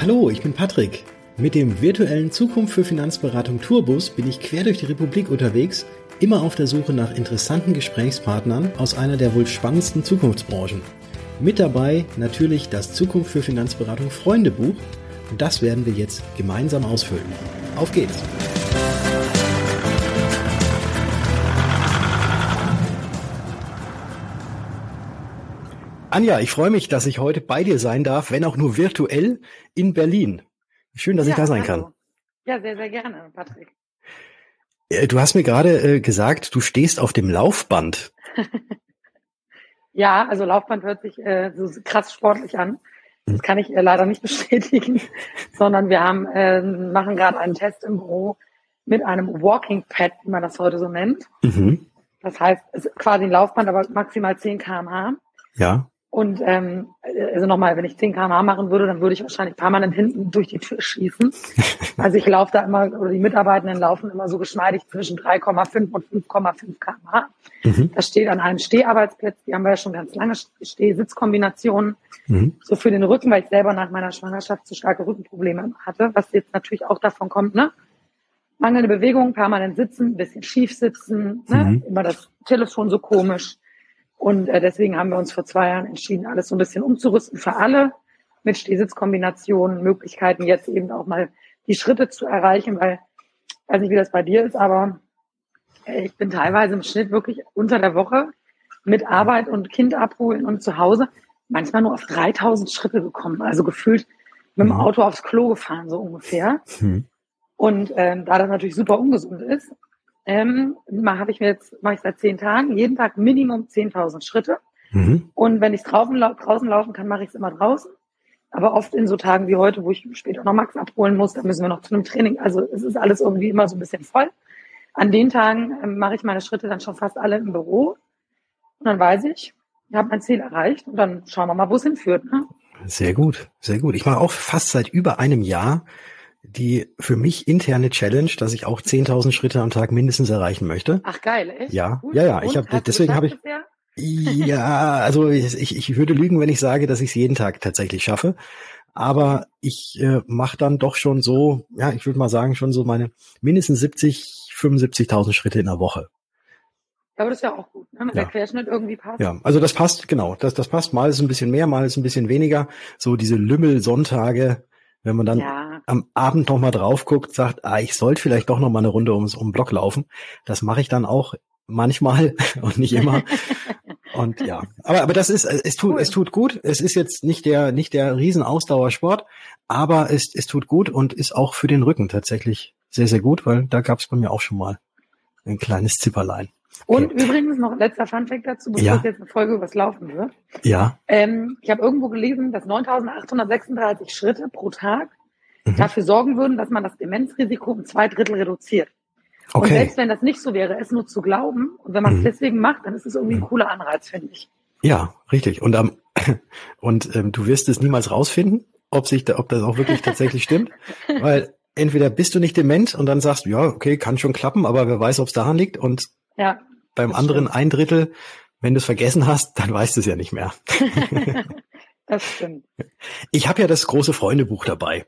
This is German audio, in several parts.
Hallo, ich bin Patrick. Mit dem virtuellen Zukunft für Finanzberatung Tourbus bin ich quer durch die Republik unterwegs, immer auf der Suche nach interessanten Gesprächspartnern aus einer der wohl spannendsten Zukunftsbranchen. Mit dabei natürlich das Zukunft für Finanzberatung Freundebuch und das werden wir jetzt gemeinsam ausfüllen. Auf geht's! Anja, ich freue mich, dass ich heute bei dir sein darf, wenn auch nur virtuell in Berlin. Schön, dass ja, ich da sein hallo. kann. Ja, sehr, sehr gerne, Patrick. Äh, du hast mir gerade äh, gesagt, du stehst auf dem Laufband. ja, also Laufband hört sich äh, so krass sportlich an. Das kann ich äh, leider nicht bestätigen, sondern wir haben, äh, machen gerade einen Test im Büro mit einem Walking Pad, wie man das heute so nennt. Mhm. Das heißt, es ist quasi ein Laufband, aber maximal 10 kmh. Ja. Und ähm, also nochmal, wenn ich 10 km machen würde, dann würde ich wahrscheinlich permanent hinten durch die Tür schießen. Also ich laufe da immer, oder die Mitarbeitenden laufen immer so geschmeidig zwischen 3,5 und 5,5 km. Mhm. Das steht an einem Steharbeitsplatz, die haben wir ja schon ganz lange, Steh-Sitz-Kombinationen. Mhm. So für den Rücken, weil ich selber nach meiner Schwangerschaft zu starke Rückenprobleme hatte, was jetzt natürlich auch davon kommt, ne? Mangelnde Bewegung, permanent sitzen, bisschen schief sitzen, ne? Mhm. immer das Telefon so komisch und äh, deswegen haben wir uns vor zwei Jahren entschieden, alles so ein bisschen umzurüsten für alle mit Stehsitzkombinationen, Möglichkeiten, jetzt eben auch mal die Schritte zu erreichen, weil ich weiß nicht, wie das bei dir ist, aber äh, ich bin teilweise im Schnitt wirklich unter der Woche mit Arbeit und Kind abholen und zu Hause manchmal nur auf 3000 Schritte gekommen, also gefühlt mit dem mhm. Auto aufs Klo gefahren, so ungefähr. Mhm. Und ähm, da das natürlich super ungesund ist, ähm, habe ich mir jetzt, mache ich seit zehn Tagen, jeden Tag Minimum 10.000 Schritte. Mhm. Und wenn ich draußen, draußen laufen kann, mache ich es immer draußen. Aber oft in so Tagen wie heute, wo ich später noch Max abholen muss, da müssen wir noch zu einem Training. Also es ist alles irgendwie immer so ein bisschen voll. An den Tagen ähm, mache ich meine Schritte dann schon fast alle im Büro. Und dann weiß ich, ich habe mein Ziel erreicht und dann schauen wir mal, wo es hinführt. Ne? Sehr gut, sehr gut. Ich mache auch fast seit über einem Jahr die für mich interne Challenge, dass ich auch 10.000 Schritte am Tag mindestens erreichen möchte. Ach geil, echt? Ja, Gut. ja, ja. Ich habe deswegen habe ich ja, also ich, ich würde lügen, wenn ich sage, dass ich es jeden Tag tatsächlich schaffe. Aber ich äh, mache dann doch schon so, ja, ich würde mal sagen, schon so meine mindestens 70, 75.000 Schritte in der Woche. Aber das ist ja auch gut, ne? wenn ja. der Querschnitt irgendwie passt. Ja, also das passt, genau. Das, das passt. Mal ist ein bisschen mehr, mal ist ein bisschen weniger. So diese Lümmel-Sonntage, wenn man dann ja. Am Abend noch mal drauf guckt, sagt, ah, ich sollte vielleicht doch noch mal eine Runde ums um Block laufen. Das mache ich dann auch manchmal und nicht immer. und ja, aber aber das ist es tut cool. es tut gut. Es ist jetzt nicht der nicht der Riesenausdauersport, aber es es tut gut und ist auch für den Rücken tatsächlich sehr sehr gut, weil da gab es bei mir auch schon mal ein kleines Zipperlein. Und okay. übrigens noch letzter Funfact dazu, bevor ja. es jetzt eine Folge übers Laufen wird. Ja. Ähm, ich habe irgendwo gelesen, dass 9.836 Schritte pro Tag mhm. dafür sorgen würden, dass man das Demenzrisiko um zwei Drittel reduziert. Okay. Und selbst wenn das nicht so wäre, es nur zu glauben und wenn man es mhm. deswegen macht, dann ist es irgendwie ein mhm. cooler Anreiz, finde ich. Ja, richtig. Und ähm, und ähm, du wirst es niemals rausfinden, ob sich, da, ob das auch wirklich tatsächlich stimmt, weil entweder bist du nicht dement und dann sagst du, ja, okay, kann schon klappen, aber wer weiß, ob es daran liegt und ja, beim anderen stimmt. ein Drittel, wenn du es vergessen hast, dann weißt du es ja nicht mehr. das stimmt. Ich habe ja das große Freundebuch dabei.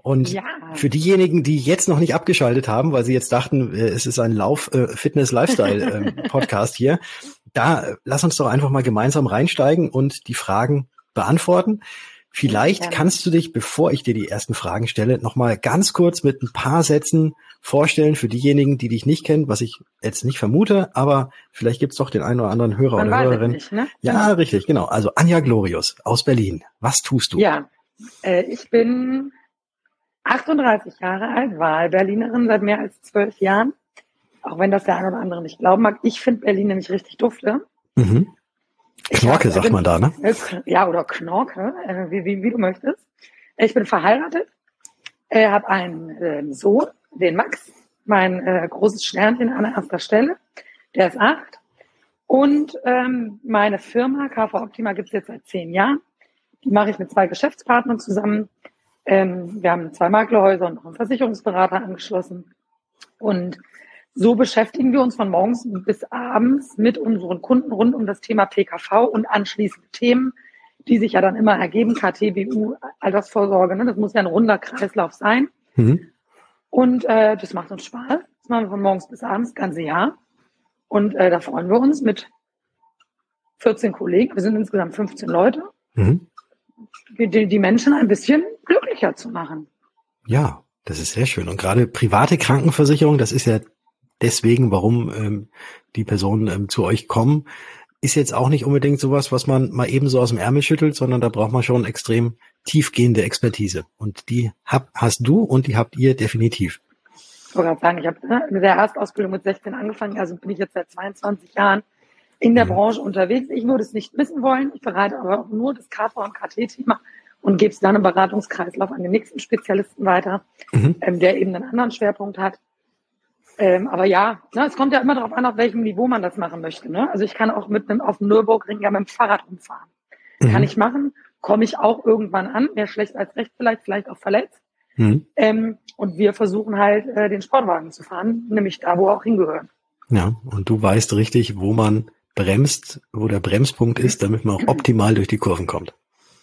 Und ja. für diejenigen, die jetzt noch nicht abgeschaltet haben, weil sie jetzt dachten, äh, es ist ein Lauf, äh, Fitness, Lifestyle äh, Podcast hier, da äh, lass uns doch einfach mal gemeinsam reinsteigen und die Fragen beantworten. Vielleicht ja. kannst du dich, bevor ich dir die ersten Fragen stelle, noch mal ganz kurz mit ein paar Sätzen vorstellen für diejenigen, die dich nicht kennen, was ich jetzt nicht vermute, aber vielleicht gibt's doch den einen oder anderen Hörer Man oder Hörerin. Nicht, ne? Ja, ja, richtig, genau. Also Anja Glorius aus Berlin. Was tust du? Ja, äh, ich bin 38 Jahre alt, Wahlberlinerin seit mehr als zwölf Jahren. Auch wenn das der eine oder andere nicht glauben mag. Ich finde Berlin nämlich richtig dufte. Mhm. Knorke, sagt man da, ne? Ja, oder Knorke, äh, wie, wie, wie du möchtest. Ich bin verheiratet, äh, habe einen äh, Sohn, den Max, mein äh, großes Sternchen an erster Stelle. Der ist acht. Und ähm, meine Firma, KV Optima, gibt's jetzt seit zehn Jahren. Die mache ich mit zwei Geschäftspartnern zusammen. Ähm, wir haben zwei Maklerhäuser und noch einen Versicherungsberater angeschlossen. Und so beschäftigen wir uns von morgens bis abends mit unseren Kunden rund um das Thema PKV und anschließende Themen, die sich ja dann immer ergeben, KTBU, Altersvorsorge, ne? das muss ja ein runder Kreislauf sein. Mhm. Und äh, das macht uns Spaß. Das machen wir von morgens bis abends, das ganze Jahr. Und äh, da freuen wir uns mit 14 Kollegen, wir sind insgesamt 15 Leute, mhm. die, die Menschen ein bisschen glücklicher zu machen. Ja, das ist sehr schön. Und gerade private Krankenversicherung, das ist ja deswegen, warum ähm, die Personen ähm, zu euch kommen, ist jetzt auch nicht unbedingt sowas, was man mal eben so aus dem Ärmel schüttelt, sondern da braucht man schon extrem tiefgehende Expertise. Und die hab, hast du und die habt ihr definitiv. Ich wollte gerade sagen, ich habe ne, mit der Erstausbildung mit 16 angefangen, also bin ich jetzt seit 22 Jahren in der mhm. Branche unterwegs. Ich würde es nicht missen wollen. Ich berate aber auch nur das KV und KT-Thema und gebe es dann im Beratungskreislauf an den nächsten Spezialisten weiter, mhm. ähm, der eben einen anderen Schwerpunkt hat. Ähm, aber ja, ne, es kommt ja immer darauf an, auf welchem Niveau man das machen möchte. Ne? Also ich kann auch mit einem auf dem Nürburgring ja mit dem Fahrrad umfahren. Mhm. Kann ich machen, komme ich auch irgendwann an, mehr schlecht als recht vielleicht, vielleicht auch verletzt. Mhm. Ähm, und wir versuchen halt, äh, den Sportwagen zu fahren, nämlich da, wo er auch hingehört. Ja, und du weißt richtig, wo man bremst, wo der Bremspunkt ist, damit man auch optimal durch die Kurven kommt.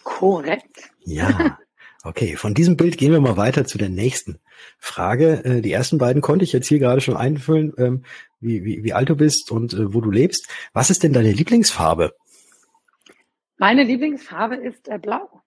Korrekt. Ja. Okay, von diesem Bild gehen wir mal weiter zu der nächsten Frage. Äh, die ersten beiden konnte ich jetzt hier gerade schon einfüllen, ähm, wie, wie, wie alt du bist und äh, wo du lebst. Was ist denn deine Lieblingsfarbe? Meine Lieblingsfarbe ist äh, blau.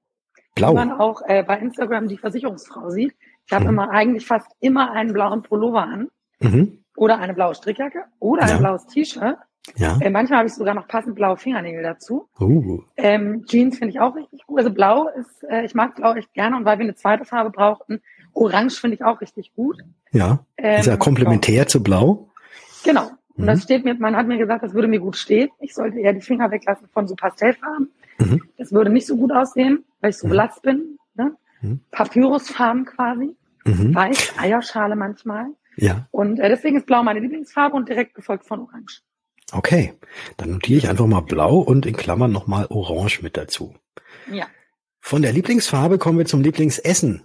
Blau. Wie man auch äh, bei Instagram die Versicherungsfrau sieht. Ich habe mhm. immer eigentlich fast immer einen blauen Pullover an mhm. oder eine blaue Strickjacke oder ja. ein blaues T-Shirt ja. Äh, manchmal habe ich sogar noch passend blaue Fingernägel dazu. Uh. Ähm, Jeans finde ich auch richtig gut. Also blau ist, äh, ich mag blau echt gerne und weil wir eine zweite Farbe brauchten, orange finde ich auch richtig gut. Ja. Ähm, ist ja komplementär zu blau. Genau. Und mhm. das steht mir, man hat mir gesagt, das würde mir gut stehen. Ich sollte eher die Finger weglassen von so Pastellfarben. Mhm. Das würde nicht so gut aussehen, weil ich so mhm. blass bin. Ne? Mhm. Papyrusfarben quasi. Mhm. Weiß, Eierschale manchmal. Ja. Und äh, deswegen ist blau meine Lieblingsfarbe und direkt gefolgt von orange. Okay, dann notiere ich einfach mal blau und in Klammern nochmal orange mit dazu. Ja. Von der Lieblingsfarbe kommen wir zum Lieblingsessen.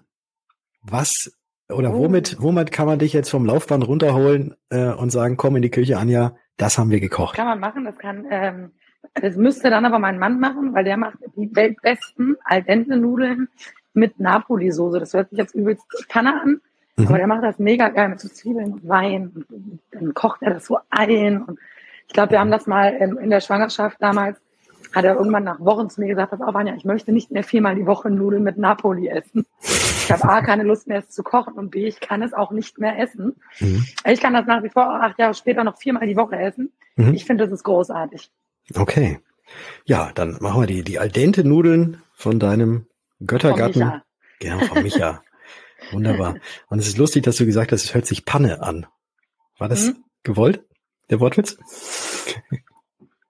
Was oder oh. womit, womit kann man dich jetzt vom Laufband runterholen äh, und sagen, komm in die Küche, Anja, das haben wir gekocht. Kann man machen, das kann, ähm, das müsste dann aber mein Mann machen, weil der macht die weltbesten al dente Nudeln mit Napoli-Soße. Das hört sich jetzt übelst Kanne an, mhm. aber der macht das mega geil mit so Zwiebeln und Wein. Und dann kocht er das so ein und ich glaube, wir haben das mal in der Schwangerschaft damals, hat er irgendwann nach Wochen zu mir gesagt, pass auf, Anja, ich möchte nicht mehr viermal die Woche Nudeln mit Napoli essen. Ich habe A, keine Lust mehr, es zu kochen und B, ich kann es auch nicht mehr essen. Mhm. Ich kann das nach wie vor acht Jahre später noch viermal die Woche essen. Mhm. Ich finde, das ist großartig. Okay. Ja, dann machen wir die, die al dente Nudeln von deinem Göttergatten. Von Micha. Ja, von Micha. Wunderbar. Und es ist lustig, dass du gesagt hast, es hört sich Panne an. War das mhm. gewollt? Der Wortwitz?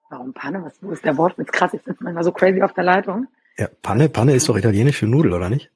Warum Panne? Was wo ist der Wortwitz? Krass, ich sitze manchmal so crazy auf der Leitung. Ja, Panne, Panne ist doch italienisch für Nudel, oder nicht?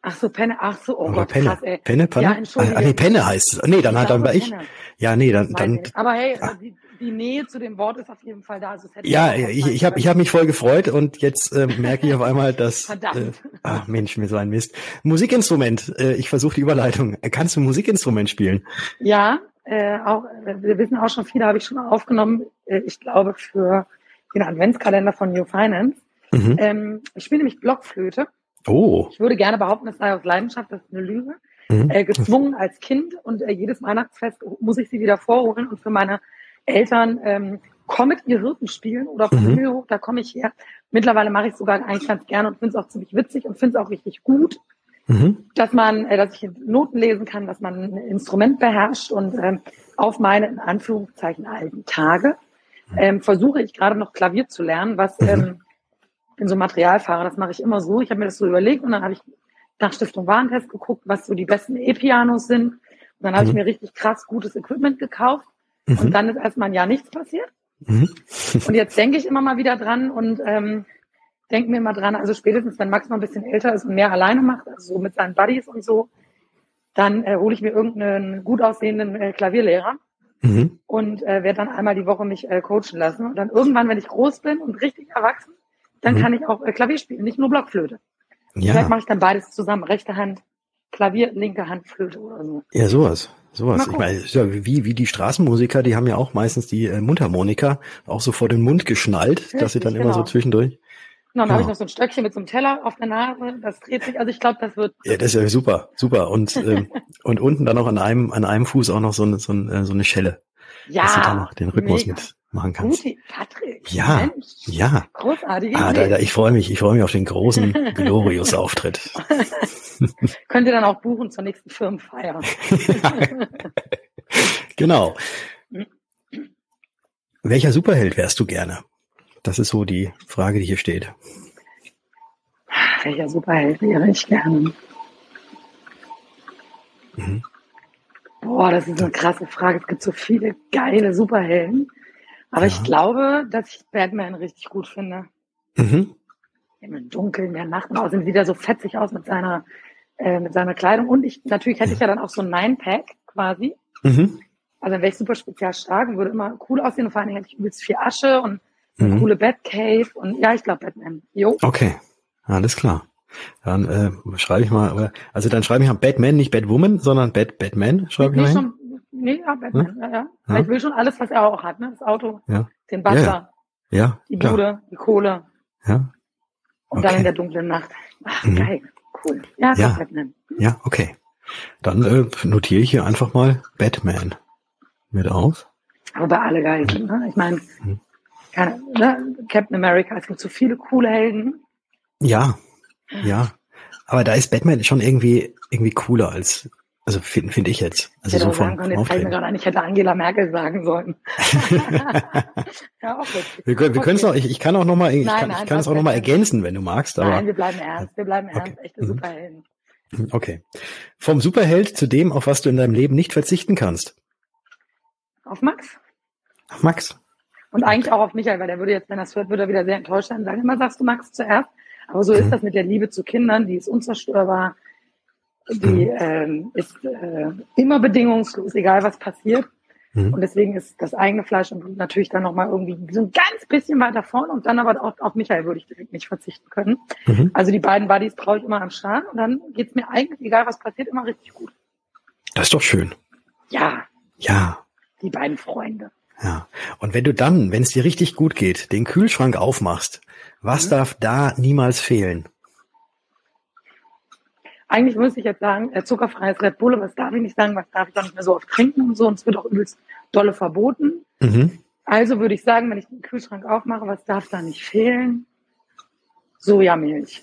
Ach so, Penne, ach so, oh Oder Gott, Penne. krass, ey. Penne, Panne? Ja, Entschuldigung. Ah, nee, Penne heißt es. Nee, dann ich halt dann war ich. Ja, nee, dann, dann. Aber hey, ah. die, die Nähe zu dem Wort ist auf jeden Fall da. Also ja, ich, ich habe ich hab mich voll gefreut und jetzt äh, merke ich auf einmal, dass. Verdammt. Äh, ach Mensch, mir so ein Mist. Musikinstrument. Äh, ich versuche die Überleitung. Kannst du Musikinstrument spielen? Ja, äh, auch, wir wissen auch schon viele, habe ich schon aufgenommen, äh, ich glaube für den Adventskalender von New Finance. Mhm. Ähm, ich spiele nämlich Blockflöte. Oh. Ich würde gerne behaupten, das sei aus Leidenschaft, das ist eine Lüge. Mhm. Äh, gezwungen als Kind und äh, jedes Weihnachtsfest muss ich sie wieder vorholen und für meine Eltern ähm, Comet ihr Hirten spielen oder von mhm. hoch, da komme ich her. Mittlerweile mache ich es sogar eigentlich ganz gerne und finde es auch ziemlich witzig und finde es auch richtig gut mhm. dass man, äh, dass ich Noten lesen kann, dass man ein Instrument beherrscht und ähm, auf meine in Anführungszeichen alten Tage ähm, versuche ich gerade noch Klavier zu lernen, was mhm. ähm, in so Materialfahrer, das mache ich immer so. Ich habe mir das so überlegt und dann habe ich nach Stiftung Warentest geguckt, was so die besten E-Pianos sind. Und dann habe ich mhm. mir richtig krass gutes Equipment gekauft und mhm. dann ist erstmal ein Jahr nichts passiert. Mhm. und jetzt denke ich immer mal wieder dran und ähm, denke mir mal dran, also spätestens, wenn Max mal ein bisschen älter ist und mehr alleine macht, also so mit seinen Buddies und so, dann äh, hole ich mir irgendeinen gut aussehenden äh, Klavierlehrer mhm. und äh, werde dann einmal die Woche mich äh, coachen lassen. Und dann irgendwann, wenn ich groß bin und richtig erwachsen, dann mhm. kann ich auch äh, Klavier spielen, nicht nur Blockflöte. Ja. Vielleicht mache ich dann beides zusammen, rechte Hand Klavier, linke Hand Flöte oder so. Ja, sowas. Sowas. Ich meine, wie, wie die Straßenmusiker, die haben ja auch meistens die äh, Mundharmonika auch so vor den Mund geschnallt, Richtig, dass sie dann immer genau. so zwischendurch Und dann genau. habe ich noch so ein Stöckchen mit so einem Teller auf der Nase, das dreht sich. Also ich glaube, das wird. Ja, das ist ja super, super. Und, ähm, und unten dann noch an einem, an einem Fuß auch noch so eine, so eine, so eine Schelle. Ja. Dass du da noch den Rhythmus mega. mitmachen kannst. Gute, Patrick. Ja, Mensch. ja. Großartig. Ah, da, da, ich freue mich, ich freue mich auf den großen Glorious-Auftritt. Könnt ihr dann auch buchen zur nächsten Firmenfeier. genau. Welcher Superheld wärst du gerne? Das ist so die Frage, die hier steht. Welcher Superheld wäre ich gerne? Mhm. Boah, das ist eine krasse Frage. Es gibt so viele geile Superhelden. Aber ja. ich glaube, dass ich Batman richtig gut finde. Mhm. Im Dunkeln der Nacht. Und sieht wieder so fetzig aus mit seiner, äh, mit seiner Kleidung. Und ich, natürlich hätte ich ja dann auch so ein Nine-Pack quasi. Mhm. Also dann wäre ich super spezial stark und würde immer cool aussehen. Und vor allem hätte ich übelst viel Asche und eine mhm. coole Batcave. Und ja, ich glaube Batman. Jo. Okay. Alles klar. Dann äh, schreibe ich mal, also dann schreibe ich mal Batman, nicht Batwoman, sondern Bat Batman, schreibe ich mal. Schon, nee, ja, Batman, ja, ja. ja. Ich will schon alles, was er auch hat, ne? Das Auto, ja. den Butler, ja, ja. die Bude, klar. die Kohle. Ja. Und dann in der dunklen Nacht. Ach, mhm. geil, cool. Ja, ja. Batman. Ja, okay. Dann äh, notiere ich hier einfach mal Batman mit auf. Aber alle geil, ne? Ich meine, mhm. Ne? Captain America, es gibt so viele coole Helden. Ja, ja, aber da ist Batman schon irgendwie irgendwie cooler als also finde find ich jetzt. Also ich hätte so von sagen jetzt fällt mir gerade an, ich hätte Angela Merkel sagen sollen. ja, auch richtig. Wir, wir okay. können es noch, ich, ich kann auch noch mal, ich nein, kann, nein, ich kann es auch noch mal ergänzen, wenn du magst. Aber, nein, wir bleiben ernst, wir bleiben ernst, okay. echte mhm. Superhelden. Okay. Vom Superheld zu dem, auf was du in deinem Leben nicht verzichten kannst. Auf Max. Auf Max. Und eigentlich auch auf Michael, weil der würde jetzt, wenn er es hört, würde er wieder sehr enttäuscht sein. Sagen immer, sagst du Max zuerst. Aber so ist mhm. das mit der Liebe zu Kindern, die ist unzerstörbar, die mhm. ähm, ist äh, immer bedingungslos, egal was passiert. Mhm. Und deswegen ist das eigene Fleisch und Blut natürlich dann nochmal irgendwie so ein ganz bisschen weiter vorne und dann aber auch auf Michael würde ich direkt nicht verzichten können. Mhm. Also die beiden Buddies brauche ich immer am Start und dann geht's mir eigentlich, egal was passiert, immer richtig gut. Das ist doch schön. Ja. Ja. Die beiden Freunde. Ja. Und wenn du dann, wenn es dir richtig gut geht, den Kühlschrank aufmachst was mhm. darf da niemals fehlen? Eigentlich müsste ich jetzt sagen, äh, zuckerfreies Red Bull, das darf ich nicht sagen, was darf ich doch nicht mehr so oft trinken und so, und es wird auch übelst dolle verboten. Mhm. Also würde ich sagen, wenn ich den Kühlschrank aufmache, was darf da nicht fehlen? Sojamilch.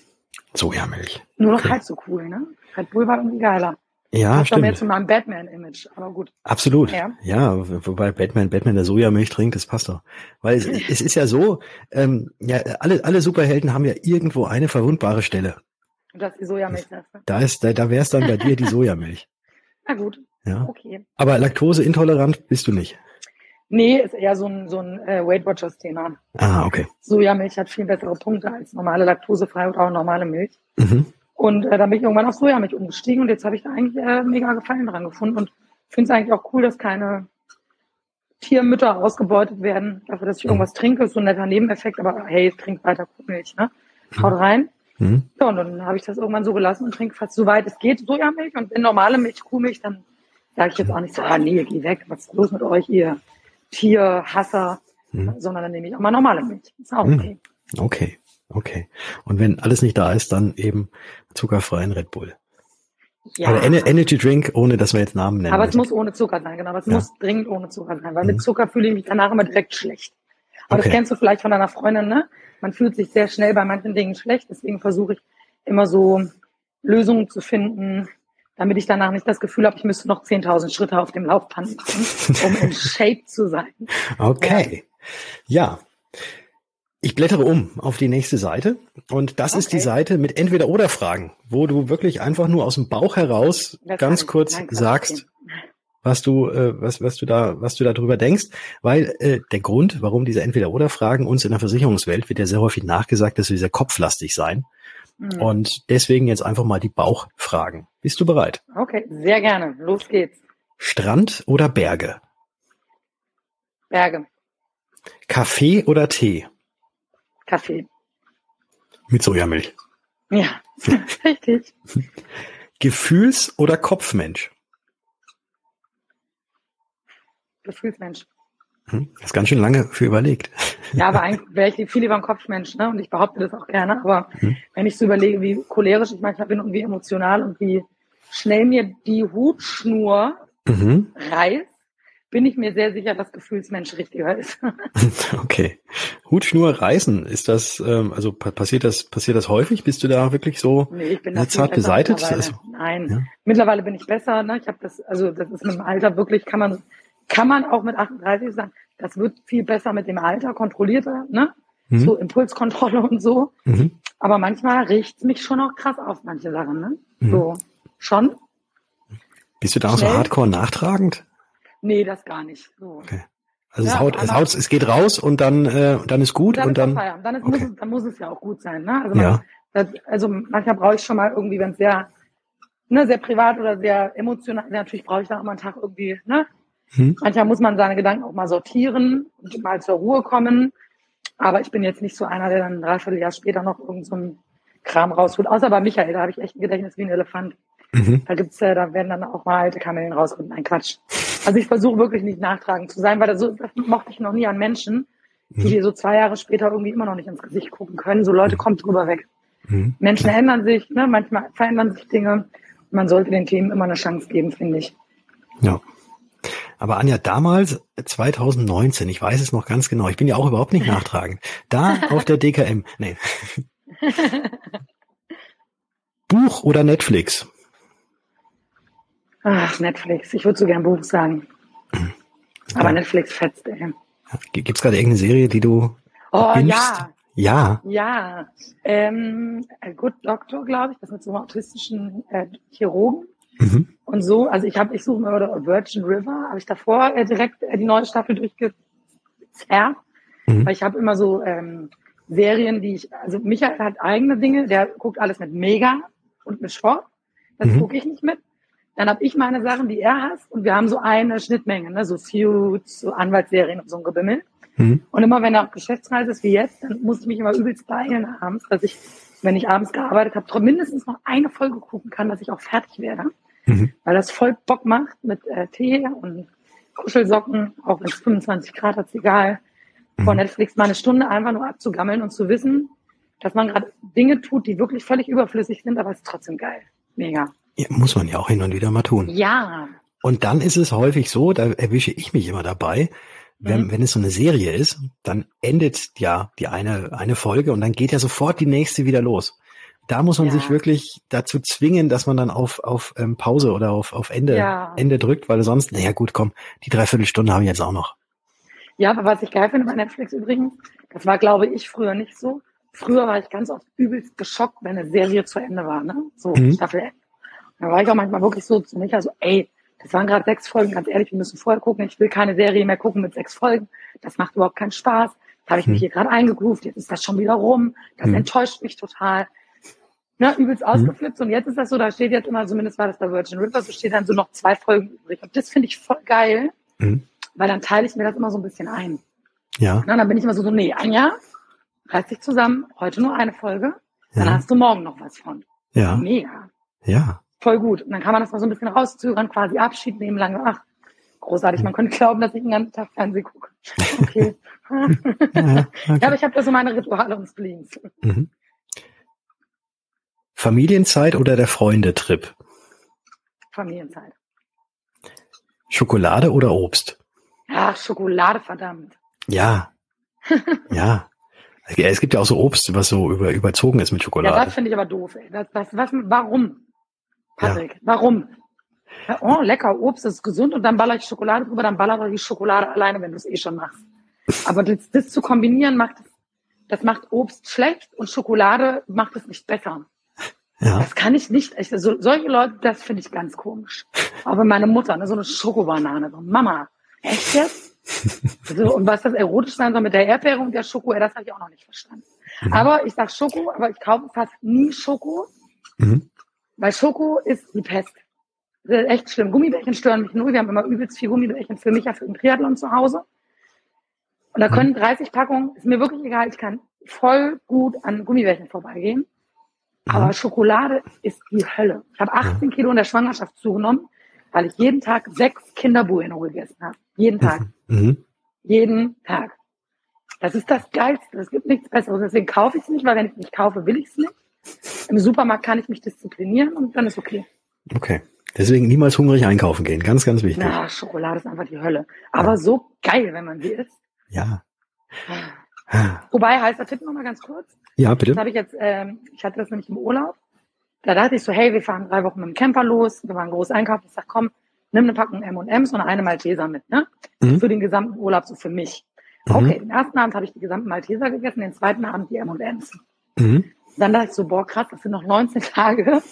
Sojamilch. Nur noch okay. halb so cool, ne? Red Bull war irgendwie geiler. Ja, das stimmt. Jetzt zu meinem Batman-Image, aber gut. Absolut. Ja. ja, wobei Batman, Batman der Sojamilch trinkt, das passt doch. Weil es, es ist ja so, ähm, ja, alle, alle Superhelden haben ja irgendwo eine verwundbare Stelle. Und das ist die Sojamilch, das, Da ist, da, da wär's dann bei dir die Sojamilch. Na gut. Ja. Okay. Aber laktoseintolerant bist du nicht. Nee, ist eher so ein, so ein äh, Weight Watchers Thema. Ah, okay. Sojamilch hat viel bessere Punkte als normale laktosefreie oder auch normale Milch. Mhm. Und äh, dann bin ich irgendwann auf Sojamilch umgestiegen und jetzt habe ich da eigentlich äh, mega Gefallen dran gefunden und finde es eigentlich auch cool, dass keine Tiermütter ausgebeutet werden, dafür, dass ich irgendwas trinke. Ist so ein netter Nebeneffekt, aber hey, trink weiter Kuhmilch, ne? Haut mhm. rein. Mhm. Ja, und dann habe ich das irgendwann so gelassen und trinke fast so weit es geht Sojamilch und wenn normale Milch, Kuhmilch, dann sage ich jetzt auch nicht so, ah nee, geh weg, was ist los mit euch, ihr Tierhasser, mhm. sondern dann nehme ich auch mal normale Milch. Ist auch mhm. okay. Okay. Okay. Und wenn alles nicht da ist, dann eben zuckerfreien Red Bull. Ja. Oder Energy Drink, ohne dass wir jetzt Namen nennen. Aber es muss ohne Zucker sein, genau. Es ja. muss dringend ohne Zucker sein, weil mhm. mit Zucker fühle ich mich danach immer direkt schlecht. Aber okay. das kennst du vielleicht von deiner Freundin, ne? Man fühlt sich sehr schnell bei manchen Dingen schlecht, deswegen versuche ich immer so Lösungen zu finden, damit ich danach nicht das Gefühl habe, ich müsste noch 10.000 Schritte auf dem Laufband machen, um in Shape zu sein. Okay. Ja. ja. Ich blättere um auf die nächste Seite und das okay. ist die Seite mit entweder oder Fragen, wo du wirklich einfach nur aus dem Bauch heraus das ganz kurz sagst, was du äh, was was du da was du darüber denkst, weil äh, der Grund, warum diese entweder oder Fragen uns in der Versicherungswelt wird ja sehr häufig nachgesagt, dass wir sehr kopflastig sein. Mhm. Und deswegen jetzt einfach mal die Bauchfragen. Bist du bereit? Okay, sehr gerne. Los geht's. Strand oder Berge? Berge. Kaffee oder Tee? Kaffee. Mit Sojamilch. Ja, richtig. Gefühls- oder Kopfmensch? Gefühlsmensch. Hm, das ist ganz schön lange für überlegt. Ja, aber eigentlich wäre ich viel lieber ein Kopfmensch, ne? Und ich behaupte das auch gerne. Aber mhm. wenn ich so überlege, wie cholerisch ich manchmal bin und wie emotional und wie schnell mir die Hutschnur mhm. reißt, bin ich mir sehr sicher, dass Gefühlsmensch richtiger ist. okay. Hutschnur reißen, ist das, ähm, also passiert das, passiert das häufig? Bist du da wirklich so nee, ich bin zart beseitet? Also, Nein, ja. mittlerweile bin ich besser. Ne? Ich habe das, also das ist mit dem Alter wirklich, kann man, kann man auch mit 38 sagen, das wird viel besser mit dem Alter, kontrollierter, ne? Mhm. So Impulskontrolle und so. Mhm. Aber manchmal riecht mich schon auch krass auf manche Sachen, ne? Mhm. So, schon. Bist du da auch so hardcore nachtragend? Nee, das gar nicht. So. Okay. Also ja, es, haut, es, haut, es geht raus und dann, äh, dann ist gut dann und dann. Ist dann, ist, okay. muss es, dann muss es ja auch gut sein. Ne? Also, man, ja. das, also manchmal brauche ich schon mal irgendwie, wenn es sehr, ne, sehr privat oder sehr emotional, natürlich brauche ich da auch mal einen Tag irgendwie, ne? Hm. Manchmal muss man seine Gedanken auch mal sortieren und mal zur Ruhe kommen. Aber ich bin jetzt nicht so einer, der dann ein Dreivierteljahr später noch irgend so einen Kram rausholt. Außer bei Michael, da habe ich echt ein Gedächtnis wie ein Elefant. Mhm. Da gibt's, äh, da werden dann auch mal alte Kamellen rausgeholt. Nein, Quatsch. Also ich versuche wirklich nicht nachtragend zu sein, weil das, so, das mochte ich noch nie an Menschen, die mhm. dir so zwei Jahre später irgendwie immer noch nicht ins Gesicht gucken können. So Leute, kommt drüber weg. Mhm. Menschen ändern sich, ne? manchmal verändern sich Dinge. Man sollte den Themen immer eine Chance geben, finde ich. Ja. Aber Anja, damals, 2019, ich weiß es noch ganz genau, ich bin ja auch überhaupt nicht nachtragend. Da auf der DKM, nee. Buch oder Netflix? Ach, Netflix. Ich würde so gern Buch sagen. Mhm. Aber Netflix fetzt, ey. Gibt's gerade irgendeine Serie, die du Oh ja. Ja. Ja. Ähm, Good Doctor, glaube ich, das mit so einem autistischen äh, Chirurgen. Mhm. Und so, also ich habe, ich suche mir oder Virgin River, habe ich davor äh, direkt äh, die neue Staffel durchgezerrt, mhm. weil ich habe immer so ähm, Serien, die ich, also Michael hat eigene Dinge, der guckt alles mit Mega und mit Sport, das mhm. gucke ich nicht mit. Dann habe ich meine Sachen, die er hasst, und wir haben so eine Schnittmenge, ne? so Feuds, so Anwaltsserien und so ein Gebimmel. Mhm. Und immer wenn er auf Geschäftsreise ist wie jetzt, dann muss ich mich immer übelst beeilen abends, dass ich, wenn ich abends gearbeitet habe, mindestens noch eine Folge gucken kann, dass ich auch fertig werde. Mhm. Weil das voll Bock macht mit äh, Tee und Kuschelsocken, auch wenn es 25 Grad hat, egal. Mhm. Vor Netflix mal eine Stunde einfach nur abzugammeln und zu wissen, dass man gerade Dinge tut, die wirklich völlig überflüssig sind, aber es ist trotzdem geil. Mega. Ja, muss man ja auch hin und wieder mal tun. Ja. Und dann ist es häufig so, da erwische ich mich immer dabei, wenn, mhm. wenn es so eine Serie ist, dann endet ja die eine, eine Folge und dann geht ja sofort die nächste wieder los. Da muss man ja. sich wirklich dazu zwingen, dass man dann auf, auf ähm, Pause oder auf, auf Ende, ja. Ende drückt, weil sonst, naja gut, komm, die Dreiviertelstunde habe ich jetzt auch noch. Ja, aber was ich geil finde bei Netflix übrigens, das war, glaube ich, früher nicht so. Früher war ich ganz oft übelst geschockt, wenn eine Serie zu Ende war, ne? So mhm. Staffel. Da war ich auch manchmal wirklich so zu mich, also ey, das waren gerade sechs Folgen, ganz ehrlich, wir müssen vorher gucken. Ich will keine Serie mehr gucken mit sechs Folgen. Das macht überhaupt keinen Spaß. Da habe ich mich hm. hier gerade eingegroovt, jetzt ist das schon wieder rum. Das hm. enttäuscht mich total. Ne, übelst hm. ausgeflippt. Und jetzt ist das so, da steht jetzt immer, zumindest war das bei Virgin River, so steht dann so noch zwei Folgen übrig. Und das finde ich voll geil, hm. weil dann teile ich mir das immer so ein bisschen ein. Ja. Na, dann bin ich immer so, so nee, Anja, reiß dich zusammen, heute nur eine Folge, dann ja. hast du morgen noch was von. Ja. Mega. Ja voll gut. Und dann kann man das mal so ein bisschen rauszögern, quasi Abschied nehmen, lange, ach, großartig. Man könnte glauben, dass ich den ganzen Tag Fernsehen gucke. Okay. ja, okay. ja, aber ich habe da so meine Rituale und Spleens. Mhm. Familienzeit oder der Freundetrip? Familienzeit. Schokolade oder Obst? Ach, Schokolade, verdammt. Ja. ja. Es gibt ja auch so Obst, was so über, überzogen ist mit Schokolade. Ja, das finde ich aber doof, ey. Das, das, was, warum? Patrick, ja. warum? Oh, lecker, Obst ist gesund und dann baller ich Schokolade drüber, dann baller ich Schokolade alleine, wenn du es eh schon machst. Aber das, das zu kombinieren macht, das macht Obst schlecht und Schokolade macht es nicht besser. Ja. Das kann ich nicht. Ich, so, solche Leute, das finde ich ganz komisch. Aber meine Mutter, ne, so eine Schokobanane, so, Mama, echt jetzt? so, und was das erotisch sein soll mit der Erdbeere und der Schoko, das habe ich auch noch nicht verstanden. Mhm. Aber ich sag Schoko, aber ich kaufe fast nie Schoko. Mhm. Weil Schoko ist die Pest. Das ist echt schlimm. Gummibärchen stören mich nur. Wir haben immer übelst viel Gummibärchen für mich ja für den Triathlon zu Hause. Und da können 30 Packungen, ist mir wirklich egal, ich kann voll gut an Gummibärchen vorbeigehen. Aber Schokolade ist die Hölle. Ich habe 18 Kilo in der Schwangerschaft zugenommen, weil ich jeden Tag sechs Kinder Bueno gegessen habe. Jeden Tag. Mhm. Jeden Tag. Das ist das Geilste. Es gibt nichts Besseres. Deswegen kaufe ich es nicht, weil wenn ich es nicht kaufe, will ich es nicht. Im Supermarkt kann ich mich disziplinieren und dann ist okay. Okay. Deswegen niemals hungrig einkaufen gehen. Ganz, ganz wichtig. Na, Schokolade ist einfach die Hölle. Aber ja. so geil, wenn man sie isst. Ja. Wobei, heißer Tipp nochmal ganz kurz. Ja, bitte. Das habe ich jetzt, ähm, ich hatte das nämlich im Urlaub. Da dachte ich so, hey, wir fahren drei Wochen mit dem Camper los. Wir waren groß einkaufen. Ich sag, komm, nimm eine Packung M&M's und eine Malteser mit, ne? Mhm. Für den gesamten Urlaub, so für mich. Mhm. Okay, den ersten Abend habe ich die gesamten Malteser gegessen, den zweiten Abend die M&M's. Mhm. Dann dachte ich so, boah, krass, das sind noch 19 Tage.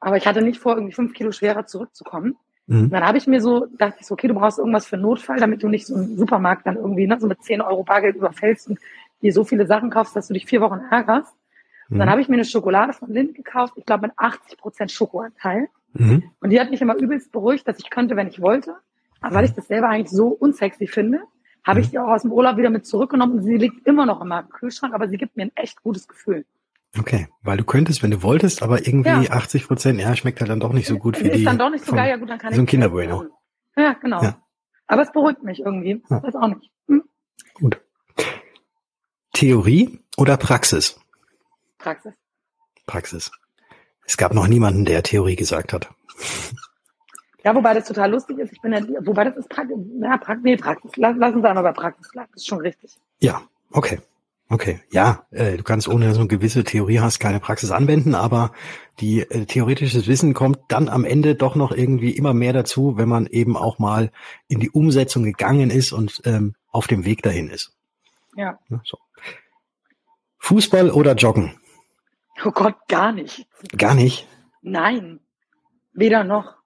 Aber ich hatte nicht vor, irgendwie fünf Kilo schwerer zurückzukommen. Mhm. Dann habe ich mir so, dachte ich so, okay, du brauchst irgendwas für Notfall, damit du nicht so einen Supermarkt dann irgendwie ne, so mit 10 Euro Bargeld überfällst und dir so viele Sachen kaufst, dass du dich vier Wochen ärgerst. Und mhm. dann habe ich mir eine Schokolade von Lind gekauft, ich glaube mit 80 Prozent Schokoanteil. Mhm. Und die hat mich immer übelst beruhigt, dass ich könnte, wenn ich wollte. Aber weil ich das selber eigentlich so unsexy finde, habe ich mhm. die auch aus dem Urlaub wieder mit zurückgenommen und sie liegt immer noch in meinem Kühlschrank, aber sie gibt mir ein echt gutes Gefühl. Okay, weil du könntest, wenn du wolltest, aber irgendwie ja. 80 Prozent, ja, schmeckt halt dann doch nicht so gut wie ist die. Ist dann doch nicht so geil, ja gut, dann kann so ich. So ein Kinderbueno. Ja, genau. Ja. Aber es beruhigt mich irgendwie. Ja. Weiß auch nicht. Hm? Gut. Theorie oder Praxis? Praxis. Praxis. Es gab noch niemanden, der Theorie gesagt hat. Ja, wobei das total lustig ist. Ich bin ja, wobei das ist Praxis. Ja, Praxis, nee, Praxis. Lass, lass uns einmal bei Praxis bleiben. Das ist schon richtig. Ja, okay. Okay, ja, äh, du kannst ohne so eine gewisse Theorie hast keine Praxis anwenden, aber die äh, theoretisches Wissen kommt dann am Ende doch noch irgendwie immer mehr dazu, wenn man eben auch mal in die Umsetzung gegangen ist und ähm, auf dem Weg dahin ist. Ja. So. Fußball oder Joggen? Oh Gott, gar nicht. Gar nicht? Nein, weder noch.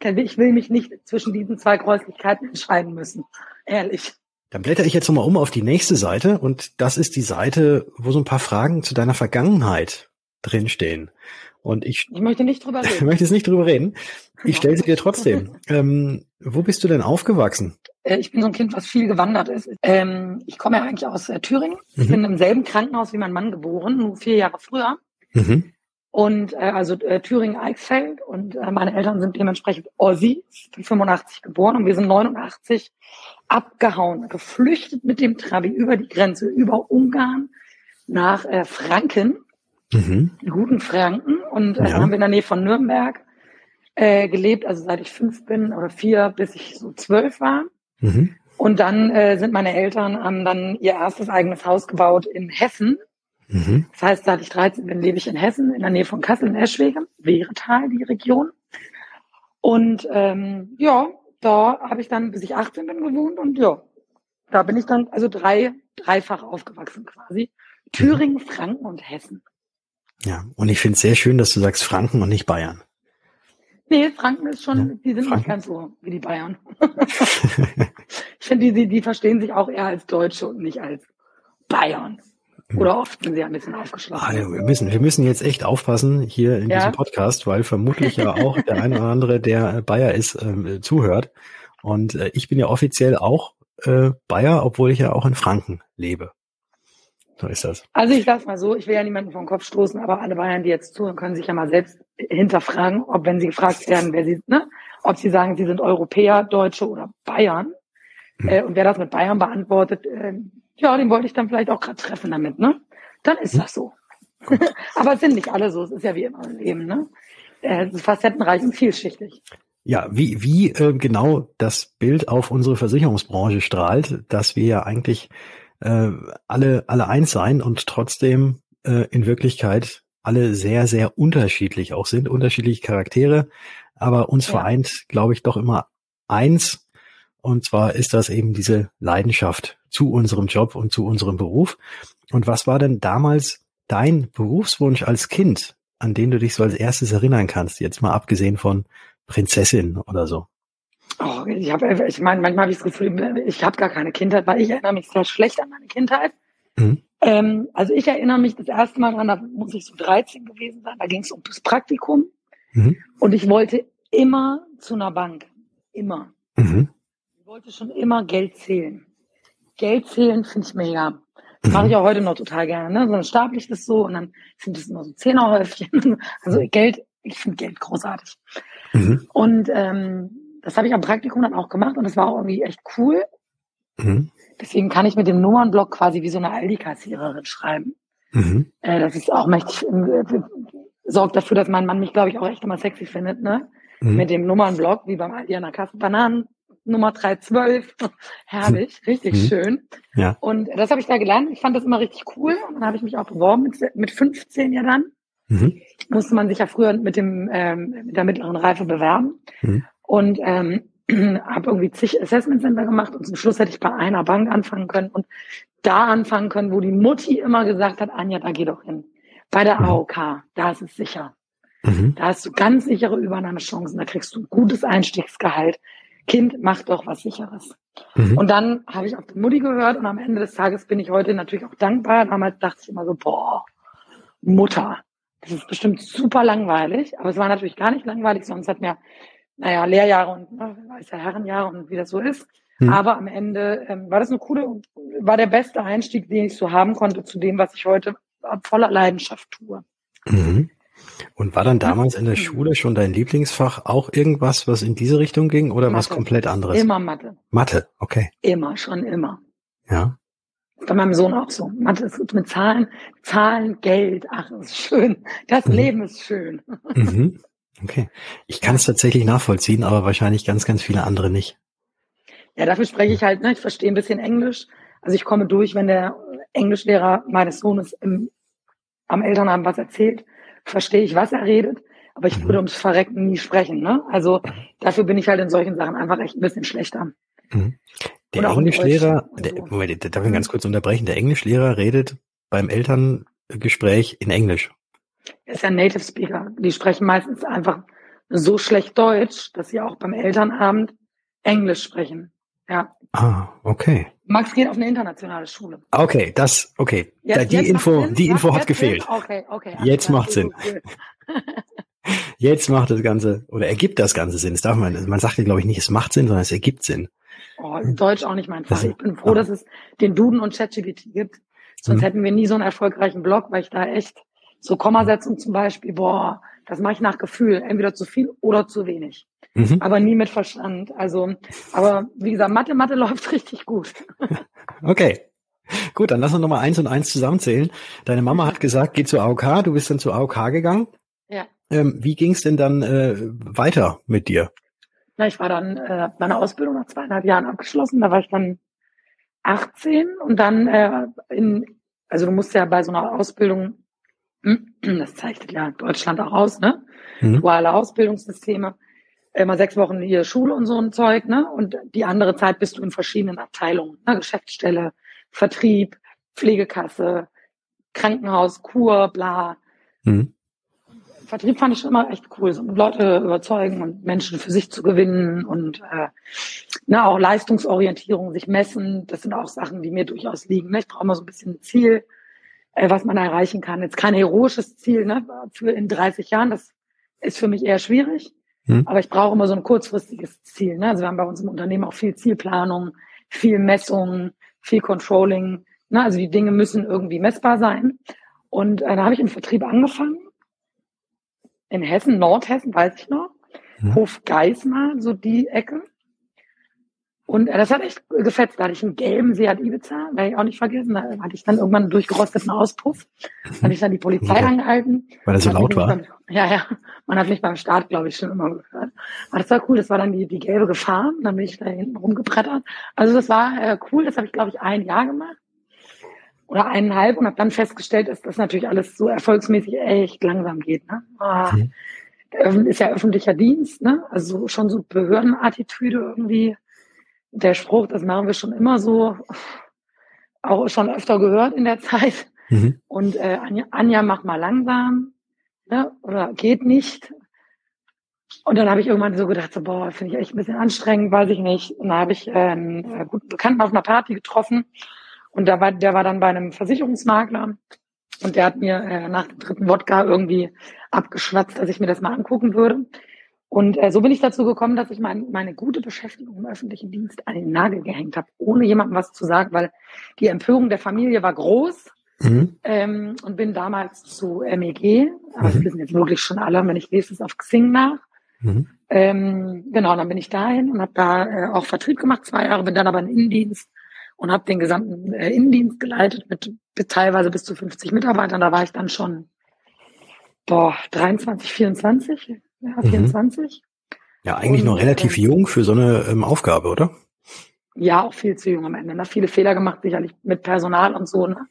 Ich will mich nicht zwischen diesen zwei Käuflichkeiten entscheiden müssen. Ehrlich. Dann blätter ich jetzt nochmal um auf die nächste Seite und das ist die Seite, wo so ein paar Fragen zu deiner Vergangenheit drinstehen. Und ich, ich möchte nicht drüber reden. Ich möchte jetzt nicht drüber reden. Ich stelle sie dir trotzdem. ähm, wo bist du denn aufgewachsen? Äh, ich bin so ein Kind, was viel gewandert ist. Ähm, ich komme ja eigentlich aus äh, Thüringen. Ich mhm. bin im selben Krankenhaus wie mein Mann geboren, nur vier Jahre früher. Mhm. Und äh, also äh, Thüringen-Eichsfeld und äh, meine Eltern sind dementsprechend Ossi, 85 geboren und wir sind 89 abgehauen, geflüchtet mit dem Trabi über die Grenze, über Ungarn nach äh, Franken, mhm. die guten Franken und äh, ja. haben wir in der Nähe von Nürnberg äh, gelebt, also seit ich fünf bin oder vier, bis ich so zwölf war. Mhm. Und dann äh, sind meine Eltern haben dann ihr erstes eigenes Haus gebaut in Hessen, Mhm. Das heißt, seit ich 13 bin, lebe ich in Hessen, in der Nähe von Kassel in Eschwege, Wehretal, die Region. Und ähm, ja, da habe ich dann, bis ich 18 bin, gewohnt und ja, da bin ich dann also drei, dreifach aufgewachsen quasi. Thüringen, Franken und Hessen. Ja, und ich finde es sehr schön, dass du sagst Franken und nicht Bayern. Nee, Franken ist schon, ja, die sind Franken? nicht ganz so wie die Bayern. ich finde, die, die, die verstehen sich auch eher als Deutsche und nicht als Bayern. Oder oft sind sie ein bisschen aufgeschlossen. Ah, wir müssen, wir müssen jetzt echt aufpassen hier in ja. diesem Podcast, weil vermutlich ja auch der eine oder andere, der Bayer ist, äh, zuhört. Und äh, ich bin ja offiziell auch äh, Bayer, obwohl ich ja auch in Franken lebe. So ist das. Also ich sag's mal so, ich will ja niemanden vom Kopf stoßen, aber alle Bayern, die jetzt zuhören, können sich ja mal selbst hinterfragen, ob wenn sie gefragt werden, wer sie, ne, ob sie sagen, sie sind Europäer, Deutsche oder Bayern. Hm. Äh, und wer das mit Bayern beantwortet, äh, ja, den wollte ich dann vielleicht auch gerade treffen damit, ne? Dann ist das so. Aber es sind nicht alle so, es ist ja wie immer im Leben, ne? Äh, facettenreich und vielschichtig. Ja, wie, wie äh, genau das Bild auf unsere Versicherungsbranche strahlt, dass wir ja eigentlich äh, alle, alle eins sein und trotzdem äh, in Wirklichkeit alle sehr, sehr unterschiedlich auch sind, unterschiedliche Charaktere, aber uns ja. vereint, glaube ich, doch immer eins, und zwar ist das eben diese Leidenschaft zu unserem Job und zu unserem Beruf. Und was war denn damals dein Berufswunsch als Kind, an den du dich so als erstes erinnern kannst? Jetzt mal abgesehen von Prinzessin oder so. Oh, ich habe, ich meine, manchmal habe ich das Gefühl, ich habe gar keine Kindheit, weil ich erinnere mich sehr schlecht an meine Kindheit. Mhm. Ähm, also ich erinnere mich das erste Mal dran, da muss ich so 13 gewesen sein, da ging es um das Praktikum. Mhm. Und ich wollte immer zu einer Bank. Immer. Mhm wollte schon immer Geld zählen. Geld zählen finde ich mega. Das mache ich auch heute noch total gerne. Ne? So dann staple ich das so und dann sind das immer so Zehnerhäufchen. Also Geld, ich finde Geld großartig. Mhm. Und ähm, das habe ich am Praktikum dann auch gemacht und das war auch irgendwie echt cool. Mhm. Deswegen kann ich mit dem Nummernblock quasi wie so eine Aldi-Kassiererin schreiben. Mhm. Äh, das ist auch mächtig, äh, sorgt dafür, dass mein Mann mich, glaube ich, auch echt immer sexy findet, ne? Mhm. Mit dem Nummernblock, wie beim Aldi an der Kasse. Bananen, Nummer 312. Herrlich, richtig mhm. schön. Ja. Und das habe ich da gelernt. Ich fand das immer richtig cool. Und dann habe ich mich auch beworben mit, mit 15 ja dann. Mhm. Musste man sich ja früher mit dem ähm, mit der mittleren Reife bewerben. Mhm. Und ähm, habe irgendwie zig Assessment Center gemacht und zum Schluss hätte ich bei einer Bank anfangen können und da anfangen können, wo die Mutti immer gesagt hat, Anja, da geh doch hin. Bei der mhm. AOK, da ist es sicher. Mhm. Da hast du ganz sichere Übernahmechancen, da kriegst du ein gutes Einstiegsgehalt. Kind, mach doch was Sicheres. Mhm. Und dann habe ich auf die Mutti gehört und am Ende des Tages bin ich heute natürlich auch dankbar. Damals dachte ich immer so, boah, Mutter, das ist bestimmt super langweilig, aber es war natürlich gar nicht langweilig, sonst hat mir naja, Lehrjahre und ne, weiß ja Herrenjahre und wie das so ist. Hm. Aber am Ende ähm, war das eine coole, war der beste Einstieg, den ich so haben konnte zu dem, was ich heute voller Leidenschaft tue. Mhm. Und war dann damals in der Schule schon dein Lieblingsfach auch irgendwas, was in diese Richtung ging oder Mathe. was komplett anderes? Immer Mathe. Mathe, okay. Immer, schon immer. Ja. Bei meinem Sohn auch so. Mathe ist mit Zahlen, Zahlen, Geld, ach, das ist schön. Das mhm. Leben ist schön. Mhm. Okay. Ich kann es tatsächlich nachvollziehen, aber wahrscheinlich ganz, ganz viele andere nicht. Ja, dafür spreche ich halt, ne, ich verstehe ein bisschen Englisch. Also ich komme durch, wenn der Englischlehrer meines Sohnes im, am Elternabend was erzählt, verstehe ich, was er redet, aber ich mhm. würde ums Verrecken nie sprechen. Ne? Also dafür bin ich halt in solchen Sachen einfach echt ein bisschen schlechter. Mhm. Der Englischlehrer, der, Moment, darf ich ganz kurz unterbrechen, der Englischlehrer redet beim Elterngespräch in Englisch ist ja Native Speaker. Die sprechen meistens einfach so schlecht Deutsch, dass sie auch beim Elternabend Englisch sprechen. Ja. Ah, okay. Max geht auf eine internationale Schule. Okay, das, okay. Jetzt, die jetzt Info, die Info ja, hat gefehlt. Okay, okay. Jetzt macht Sinn. jetzt macht das Ganze, oder ergibt das Ganze Sinn. Das darf man, man sagt ja, glaube ich, nicht, es macht Sinn, sondern es ergibt Sinn. Oh, Deutsch auch nicht mein Fall. Ich bin froh, ah. dass es den Duden und ChatGPT gibt. Sonst mhm. hätten wir nie so einen erfolgreichen Blog, weil ich da echt so Kommasetzung zum Beispiel, boah, das mache ich nach Gefühl, entweder zu viel oder zu wenig. Mhm. Aber nie mit Verstand. Also, aber wie gesagt, Mathe, Mathe läuft richtig gut. Okay. Gut, dann lass uns nochmal eins und eins zusammenzählen. Deine Mama hat gesagt, geh zur AOK, du bist dann zur AOK gegangen. Ja. Ähm, wie ging es denn dann äh, weiter mit dir? Na, ich war dann äh, meine Ausbildung nach zweieinhalb Jahren abgeschlossen. Da war ich dann 18 und dann äh, in, also du musst ja bei so einer Ausbildung das zeichnet ja Deutschland auch aus, ne? Mhm. Duale Ausbildungssysteme. Immer sechs Wochen hier Schule und so ein Zeug, ne? Und die andere Zeit bist du in verschiedenen Abteilungen, ne? Geschäftsstelle, Vertrieb, Pflegekasse, Krankenhaus, Kur, bla. Mhm. Vertrieb fand ich schon immer echt cool, so Leute überzeugen und Menschen für sich zu gewinnen und äh, na, auch Leistungsorientierung, sich messen, das sind auch Sachen, die mir durchaus liegen. Ne? Ich brauche immer so ein bisschen ein Ziel äh, was man erreichen kann. Jetzt kein heroisches Ziel ne, für in 30 Jahren, das ist für mich eher schwierig. Hm. Aber ich brauche immer so ein kurzfristiges Ziel. Ne? Also wir haben bei uns im Unternehmen auch viel Zielplanung, viel Messung, viel Controlling. Ne? Also die Dinge müssen irgendwie messbar sein. Und äh, da habe ich im Vertrieb angefangen. In Hessen, Nordhessen, weiß ich noch. Hm. Hof Geismar, so die Ecke. Und das hat echt gefetzt. Da hatte ich einen gelben Seat Ibiza, werde ich auch nicht vergessen. Da hatte ich dann irgendwann einen durchgerosteten Auspuff. Da habe ich dann die Polizei ja. angehalten. Weil er so laut war? Beim, ja, ja. Man hat mich beim Start, glaube ich, schon immer gehört. Aber das war cool. Das war dann die, die gelbe Gefahr. Dann bin ich da hinten rumgebrettert. Also das war äh, cool. Das habe ich, glaube ich, ein Jahr gemacht. Oder eineinhalb und habe dann festgestellt, dass das natürlich alles so erfolgsmäßig echt langsam geht. Ne? Ah, mhm. Ist ja öffentlicher Dienst, ne? Also schon so Behördenattitüde irgendwie der Spruch, das machen wir schon immer so, auch schon öfter gehört in der Zeit. Mhm. Und äh, Anja, Anja, mach mal langsam ne? oder geht nicht. Und dann habe ich irgendwann so gedacht, so, boah, finde ich echt ein bisschen anstrengend, weiß ich nicht. Und dann habe ich äh, einen guten Bekannten auf einer Party getroffen und da war, der war dann bei einem Versicherungsmakler und der hat mir äh, nach dem dritten Wodka irgendwie abgeschwatzt, dass ich mir das mal angucken würde. Und äh, so bin ich dazu gekommen, dass ich mein, meine gute Beschäftigung im öffentlichen Dienst an den Nagel gehängt habe, ohne jemandem was zu sagen, weil die Empörung der Familie war groß. Mhm. Ähm, und bin damals zu MEG, aber mhm. das wissen jetzt wirklich schon alle, wenn ich lese es auf Xing nach. Mhm. Ähm, genau, dann bin ich dahin und habe da äh, auch Vertrieb gemacht, zwei Jahre, bin dann aber in Innendienst und habe den gesamten äh, Innendienst geleitet mit, mit teilweise bis zu 50 Mitarbeitern. Da war ich dann schon boah, 23, 24, ja, 24. Mhm. Ja, eigentlich und, noch relativ äh, jung für so eine ähm, Aufgabe, oder? Ja, auch viel zu jung am Ende. Ne? Viele Fehler gemacht, sicherlich mit Personal und so. Ne?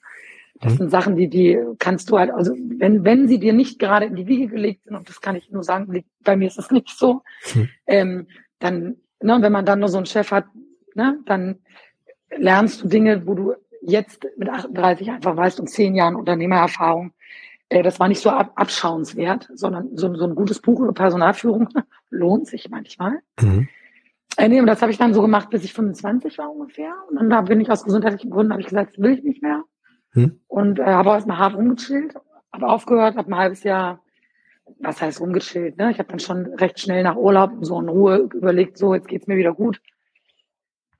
Das mhm. sind Sachen, die, die kannst du halt, also wenn, wenn sie dir nicht gerade in die Wiege gelegt sind, und das kann ich nur sagen, bei mir ist das nicht so, mhm. ähm, dann, ne, wenn man dann nur so einen Chef hat, ne, dann lernst du Dinge, wo du jetzt mit 38 einfach weißt und zehn Jahren Unternehmererfahrung, das war nicht so ab, abschauenswert, sondern so, so ein gutes Buch über Personalführung lohnt sich manchmal. Mhm. Äh, nee, und das habe ich dann so gemacht, bis ich 25 war ungefähr. Und dann da bin ich aus gesundheitlichen Gründen, habe ich gesagt, das will ich nicht mehr. Hm. Und äh, habe erstmal hart rumgechillt, habe aufgehört, habe ein halbes Jahr, was heißt rumgechillt, ne? Ich habe dann schon recht schnell nach Urlaub so in Ruhe überlegt, so, jetzt geht's mir wieder gut.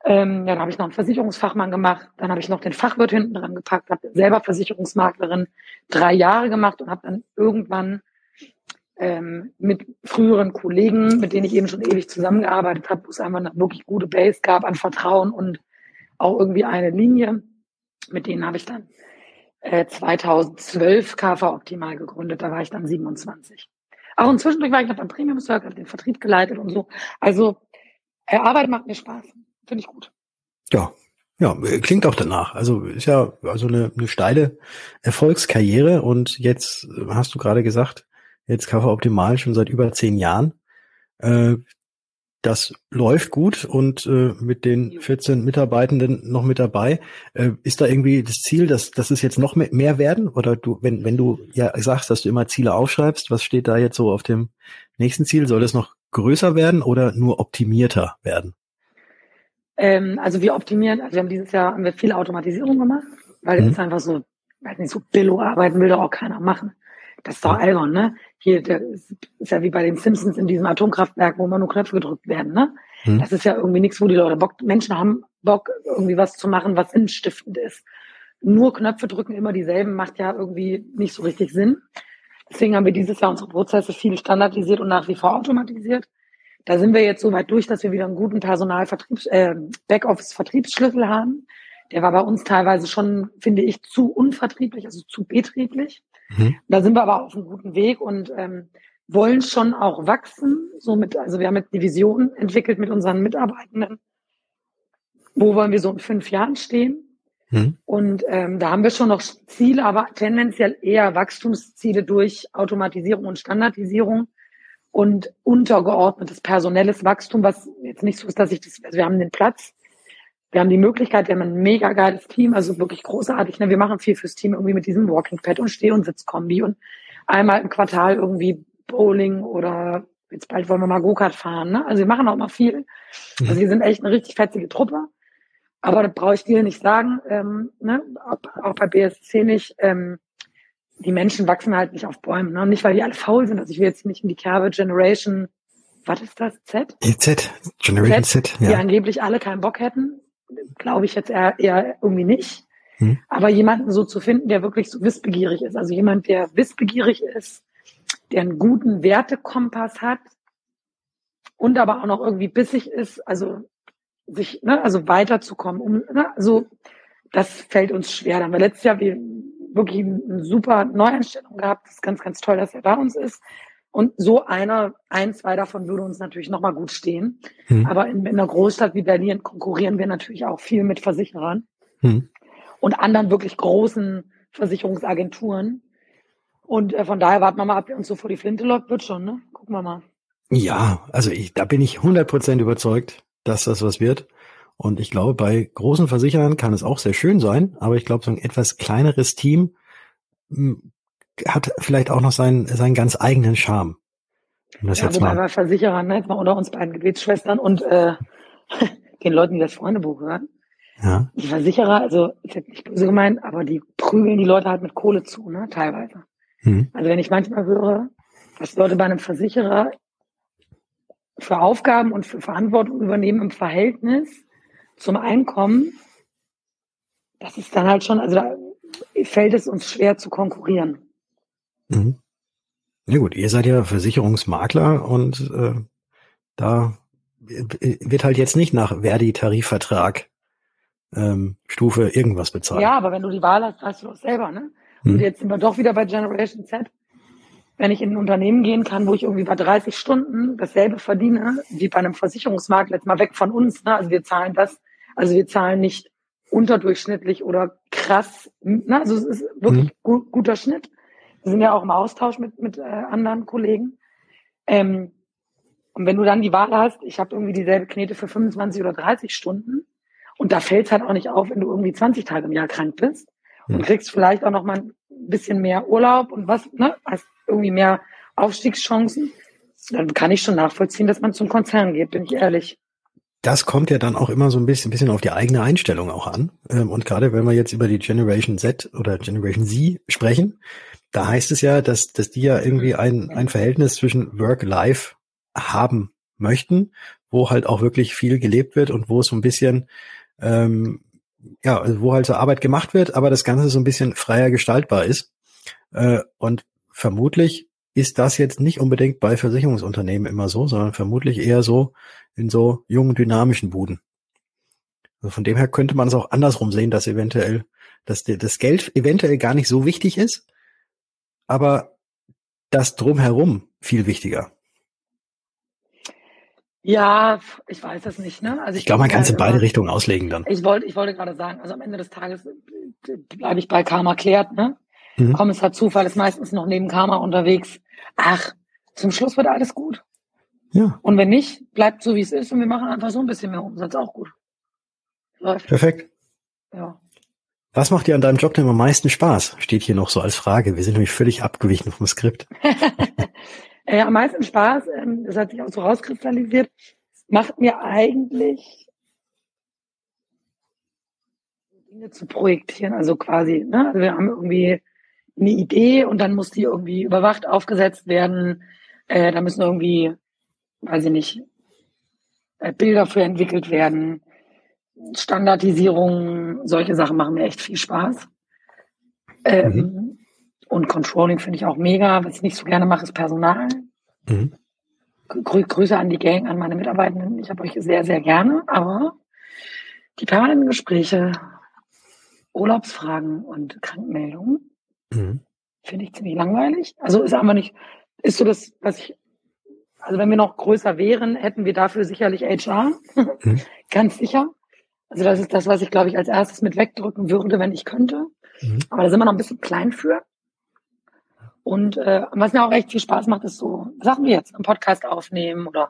Ähm, dann habe ich noch einen Versicherungsfachmann gemacht, dann habe ich noch den Fachwirt hinten dran gepackt, habe selber Versicherungsmaklerin drei Jahre gemacht und habe dann irgendwann ähm, mit früheren Kollegen, mit denen ich eben schon ewig zusammengearbeitet habe, wo es einfach eine wirklich gute Base gab an Vertrauen und auch irgendwie eine Linie, mit denen habe ich dann äh, 2012 KV Optimal gegründet. Da war ich dann 27. Auch inzwischen war ich noch beim Premium Circle, den Vertrieb geleitet und so. Also äh, Arbeit macht mir Spaß. Finde ich gut. Ja, ja, klingt auch danach. Also ist ja also eine, eine steile Erfolgskarriere und jetzt hast du gerade gesagt, jetzt KV Optimal schon seit über zehn Jahren. Äh, das läuft gut und äh, mit den 14 Mitarbeitenden noch mit dabei. Äh, ist da irgendwie das Ziel, dass, dass es jetzt noch mehr, mehr werden? Oder du, wenn, wenn du ja sagst, dass du immer Ziele aufschreibst, was steht da jetzt so auf dem nächsten Ziel? Soll es noch größer werden oder nur optimierter werden? Ähm, also wir optimieren, also wir haben dieses Jahr haben wir viel Automatisierung gemacht, weil mhm. es einfach so, weiß nicht, so Billo-Arbeiten will doch auch keiner machen. Das ist doch albern, ne? Hier, der ist, ist ja wie bei den Simpsons in diesem Atomkraftwerk, wo immer nur Knöpfe gedrückt werden, ne? Hm. Das ist ja irgendwie nichts, wo die Leute Bock, Menschen haben Bock, irgendwie was zu machen, was sinnstiftend ist. Nur Knöpfe drücken immer dieselben, macht ja irgendwie nicht so richtig Sinn. Deswegen haben wir dieses Jahr unsere Prozesse viel standardisiert und nach wie vor automatisiert. Da sind wir jetzt so weit durch, dass wir wieder einen guten Personalvertriebs, äh, Backoffice-Vertriebsschlüssel haben. Der war bei uns teilweise schon, finde ich, zu unvertrieblich, also zu betrieblich. Mhm. Da sind wir aber auf einem guten Weg und ähm, wollen schon auch wachsen. Somit, also wir haben jetzt die Vision entwickelt mit unseren Mitarbeitenden. Wo wollen wir so in fünf Jahren stehen? Mhm. Und ähm, da haben wir schon noch Ziele, aber tendenziell eher Wachstumsziele durch Automatisierung und Standardisierung und untergeordnetes personelles Wachstum, was jetzt nicht so ist, dass ich das, also wir haben den Platz, wir haben die Möglichkeit, wir haben ein mega geiles Team, also wirklich großartig. Ne? Wir machen viel fürs Team irgendwie mit diesem Walking Pad und Steh- und Sitzkombi und einmal im Quartal irgendwie Bowling oder jetzt bald wollen wir mal Go-Kart fahren. Ne? Also wir machen auch mal viel. Mhm. Also wir sind echt eine richtig fetzige Truppe. Aber das brauche ich dir nicht sagen, ähm, ne? auch bei BSC nicht. Ähm, die Menschen wachsen halt nicht auf Bäumen. Ne? Nicht, weil die alle faul sind. Also ich will jetzt nicht in die Kerbe Generation, was ist das, Z? Z, Generation Z, Z ja. Die angeblich alle keinen Bock hätten glaube ich jetzt eher, eher irgendwie nicht. Hm. Aber jemanden so zu finden, der wirklich so wissbegierig ist, also jemand, der wissbegierig ist, der einen guten Wertekompass hat und aber auch noch irgendwie bissig ist, also sich, ne, also weiterzukommen, um, ne, also das fällt uns schwer. Da haben wir letztes Jahr wie, wirklich eine super Neueinstellung gehabt. Das ist ganz, ganz toll, dass er bei uns ist. Und so einer, ein, zwei davon würde uns natürlich nochmal gut stehen. Hm. Aber in, in, einer Großstadt wie Berlin konkurrieren wir natürlich auch viel mit Versicherern hm. und anderen wirklich großen Versicherungsagenturen. Und äh, von daher warten wir mal ab, wie uns so vor die Flinte läuft, wird schon, ne? Gucken wir mal. Ja, also ich, da bin ich 100% überzeugt, dass das was wird. Und ich glaube, bei großen Versicherern kann es auch sehr schön sein, aber ich glaube, so ein etwas kleineres Team hm, hat vielleicht auch noch seinen, seinen ganz eigenen Charme. Das ja, jetzt mal. bei Versicherern, ne, jetzt mal unter uns beiden Gebetsschwestern und äh, den Leuten, die das Freundebuch hören. Ja. Die Versicherer, also ist jetzt nicht böse gemeint, aber die prügeln die Leute halt mit Kohle zu, ne, teilweise. Mhm. Also wenn ich manchmal höre, was Leute bei einem Versicherer für Aufgaben und für Verantwortung übernehmen im Verhältnis zum Einkommen, das ist dann halt schon, also da fällt es uns schwer zu konkurrieren. Mhm. Ja gut, ihr seid ja Versicherungsmakler und äh, da wird halt jetzt nicht nach Verdi-Tarifvertrag ähm, Stufe irgendwas bezahlen. Ja, aber wenn du die Wahl hast, hast du doch selber, ne? Und hm. jetzt sind wir doch wieder bei Generation Z. Wenn ich in ein Unternehmen gehen kann, wo ich irgendwie bei 30 Stunden dasselbe verdiene, wie bei einem Versicherungsmarkt, jetzt mal weg von uns, ne? Also wir zahlen das, also wir zahlen nicht unterdurchschnittlich oder krass, ne? Also es ist wirklich hm. gut, guter Schnitt. Wir sind ja auch im Austausch mit, mit äh, anderen Kollegen. Ähm, und wenn du dann die Wahl hast, ich habe irgendwie dieselbe Knete für 25 oder 30 Stunden und da fällt es halt auch nicht auf, wenn du irgendwie 20 Tage im Jahr krank bist und hm. kriegst vielleicht auch noch mal ein bisschen mehr Urlaub und was, ne, hast irgendwie mehr Aufstiegschancen, dann kann ich schon nachvollziehen, dass man zum Konzern geht, bin ich ehrlich. Das kommt ja dann auch immer so ein bisschen, bisschen auf die eigene Einstellung auch an. Ähm, und gerade wenn wir jetzt über die Generation Z oder Generation Z sprechen, da heißt es ja, dass, dass die ja irgendwie ein, ein Verhältnis zwischen Work-Life haben möchten, wo halt auch wirklich viel gelebt wird und wo es so ein bisschen, ähm, ja, also wo halt so Arbeit gemacht wird, aber das Ganze so ein bisschen freier gestaltbar ist. Äh, und vermutlich ist das jetzt nicht unbedingt bei Versicherungsunternehmen immer so, sondern vermutlich eher so in so jungen, dynamischen Buden. Also von dem her könnte man es auch andersrum sehen, dass eventuell, dass das Geld eventuell gar nicht so wichtig ist, aber das drumherum viel wichtiger. Ja, ich weiß es nicht. Ne? Also ich, ich glaube, man kann es in beide Richtungen auslegen dann. Ich wollte, ich wollte gerade sagen, also am Ende des Tages äh, bleibe ich bei Karma klärt. Ne? Mhm. Kommissar Zufall ist meistens noch neben Karma unterwegs. Ach, zum Schluss wird alles gut. Ja. Und wenn nicht, bleibt so wie es ist und wir machen einfach so ein bisschen mehr Umsatz, auch gut. Läuft. Perfekt. Ja. Was macht dir an deinem Job denn am meisten Spaß? Steht hier noch so als Frage. Wir sind nämlich völlig abgewichen vom Skript. äh, am meisten Spaß, ähm, das hat sich auch so rauskristallisiert, macht mir eigentlich Dinge zu projektieren, also quasi, ne? Also wir haben irgendwie eine Idee und dann muss die irgendwie überwacht aufgesetzt werden. Äh, da müssen irgendwie, weiß ich nicht, äh, Bilder für entwickelt werden Standardisierung, solche Sachen machen mir echt viel Spaß. Ähm, mhm. Und Controlling finde ich auch mega. Was ich nicht so gerne mache, ist Personal. Mhm. Grü Grüße an die Gang, an meine Mitarbeitenden. Ich habe euch sehr, sehr gerne, aber die permanenten Gespräche, Urlaubsfragen und Krankmeldungen mhm. finde ich ziemlich langweilig. Also ist einfach nicht, ist so das, was ich, also wenn wir noch größer wären, hätten wir dafür sicherlich HR. Mhm. Ganz sicher. Also das ist das, was ich, glaube ich, als erstes mit wegdrücken würde, wenn ich könnte. Mhm. Aber da sind wir noch ein bisschen klein für. Und äh, was mir auch echt viel Spaß macht, ist so Sachen wie jetzt einen Podcast aufnehmen oder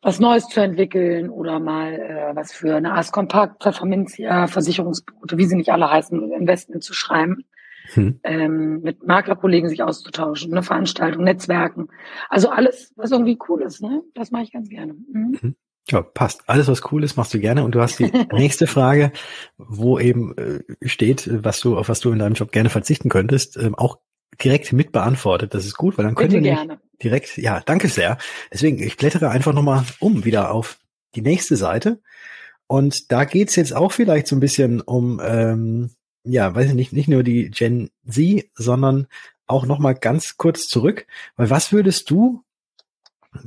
was Neues zu entwickeln oder mal äh, was für eine Ars Compact, Pfefferminzia, Versicherungsboote, wie sie nicht alle heißen, Investment zu schreiben. Hm. Ähm, mit Maklerkollegen sich auszutauschen, eine Veranstaltung, Netzwerken. Also alles, was irgendwie cool ist, ne? Das mache ich ganz gerne. Mhm. Mhm. Ja, passt. Alles, was cool ist, machst du gerne. Und du hast die nächste Frage, wo eben äh, steht, was du, auf was du in deinem Job gerne verzichten könntest, ähm, auch direkt mit beantwortet. Das ist gut, weil dann können wir gerne. direkt, ja, danke sehr. Deswegen, ich blättere einfach nochmal um wieder auf die nächste Seite. Und da geht's jetzt auch vielleicht so ein bisschen um, ähm, ja, weiß ich nicht, nicht nur die Gen Z, sondern auch nochmal ganz kurz zurück. Weil was würdest du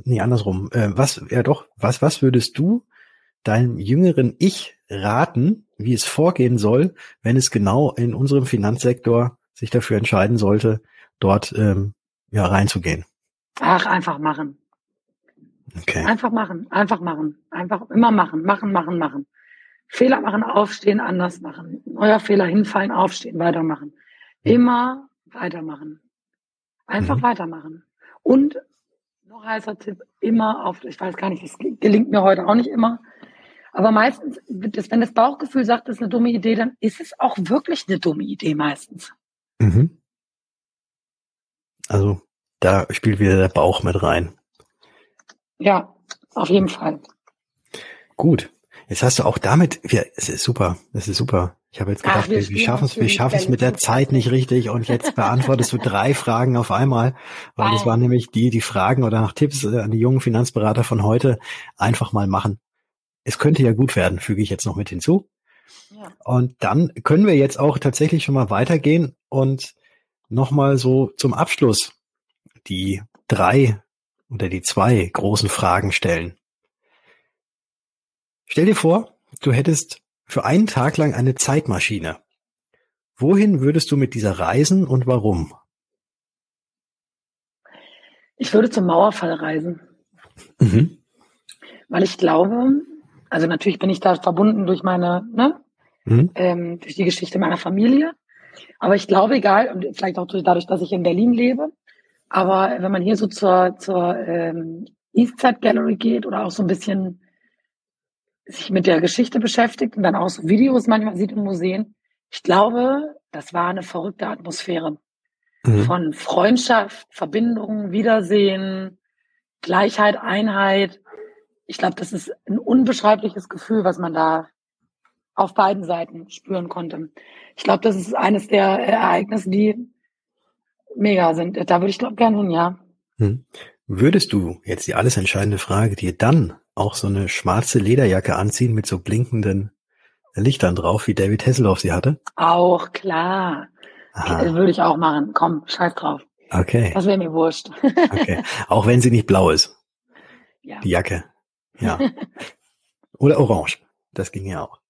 nee, andersrum. Äh, was, ja doch, was, was würdest du deinem jüngeren Ich raten, wie es vorgehen soll, wenn es genau in unserem Finanzsektor sich dafür entscheiden sollte, dort ähm, ja reinzugehen? Ach, einfach machen. Okay. Einfach machen, einfach machen, einfach immer machen, machen, machen, machen. Fehler machen, aufstehen, anders machen. Neuer Fehler hinfallen, aufstehen, weitermachen. Immer weitermachen. Einfach mhm. weitermachen. Und noch heißer Tipp, immer auf, ich weiß gar nicht, das gelingt mir heute auch nicht immer. Aber meistens, wenn das Bauchgefühl sagt, das ist eine dumme Idee, dann ist es auch wirklich eine dumme Idee meistens. Mhm. Also da spielt wieder der Bauch mit rein. Ja, auf jeden Fall. Gut. Jetzt hast du auch damit, ja, es ist super, es ist super. Ich habe jetzt gedacht, Ach, wir, wir schaffen es, wir schaffen es mit der Zeit nicht richtig und jetzt beantwortest du drei Fragen auf einmal, weil das waren nämlich die, die Fragen oder nach Tipps äh, an die jungen Finanzberater von heute einfach mal machen. Es könnte ja gut werden, füge ich jetzt noch mit hinzu. Ja. Und dann können wir jetzt auch tatsächlich schon mal weitergehen und nochmal so zum Abschluss die drei oder die zwei großen Fragen stellen. Stell dir vor, du hättest für einen Tag lang eine Zeitmaschine. Wohin würdest du mit dieser reisen und warum? Ich würde zum Mauerfall reisen. Mhm. Weil ich glaube, also natürlich bin ich da verbunden durch meine, ne, mhm. ähm, durch die Geschichte meiner Familie. Aber ich glaube, egal, und vielleicht auch dadurch, dass ich in Berlin lebe, aber wenn man hier so zur, zur ähm, Eastside Gallery geht oder auch so ein bisschen sich mit der Geschichte beschäftigt und dann auch so Videos manchmal sieht in Museen, ich glaube, das war eine verrückte Atmosphäre mhm. von Freundschaft, Verbindung, Wiedersehen, Gleichheit, Einheit. Ich glaube, das ist ein unbeschreibliches Gefühl, was man da auf beiden Seiten spüren konnte. Ich glaube, das ist eines der Ereignisse, die mega sind. Da würde ich glaube gerne hin, ja. Hm. Würdest du jetzt die alles entscheidende Frage dir dann auch so eine schwarze Lederjacke anziehen mit so blinkenden Lichtern drauf, wie David Hasselhoff sie hatte? Auch klar. Aha. Würde ich auch machen. Komm, scheiß drauf. Okay. Das wäre mir wurscht. okay. Auch wenn sie nicht blau ist. Ja. Die Jacke. Ja. Oder orange. Das ging ja auch.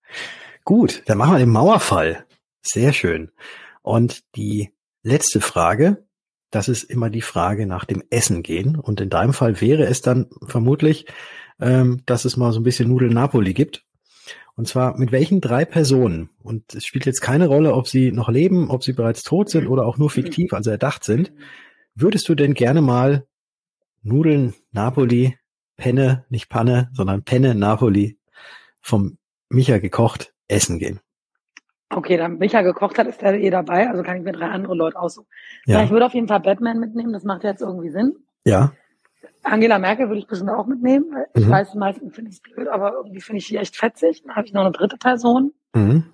Gut, dann machen wir den Mauerfall. Sehr schön. Und die letzte Frage, das ist immer die Frage nach dem Essen gehen. Und in deinem Fall wäre es dann vermutlich, ähm, dass es mal so ein bisschen Nudeln Napoli gibt. Und zwar mit welchen drei Personen? Und es spielt jetzt keine Rolle, ob sie noch leben, ob sie bereits tot sind oder auch nur fiktiv, also erdacht sind. Würdest du denn gerne mal Nudeln Napoli, Penne, nicht Panne, sondern Penne Napoli vom Micha gekocht essen gehen? Okay, dann Micha gekocht hat, ist er eh dabei, also kann ich mir drei andere Leute aussuchen. Ja. ich würde auf jeden Fall Batman mitnehmen, das macht jetzt irgendwie Sinn. Ja. Angela Merkel würde ich bestimmt auch mitnehmen, weil mhm. ich weiß, die meisten finde ich es blöd, aber irgendwie finde ich die echt fetzig. Dann habe ich noch eine dritte Person. Mhm.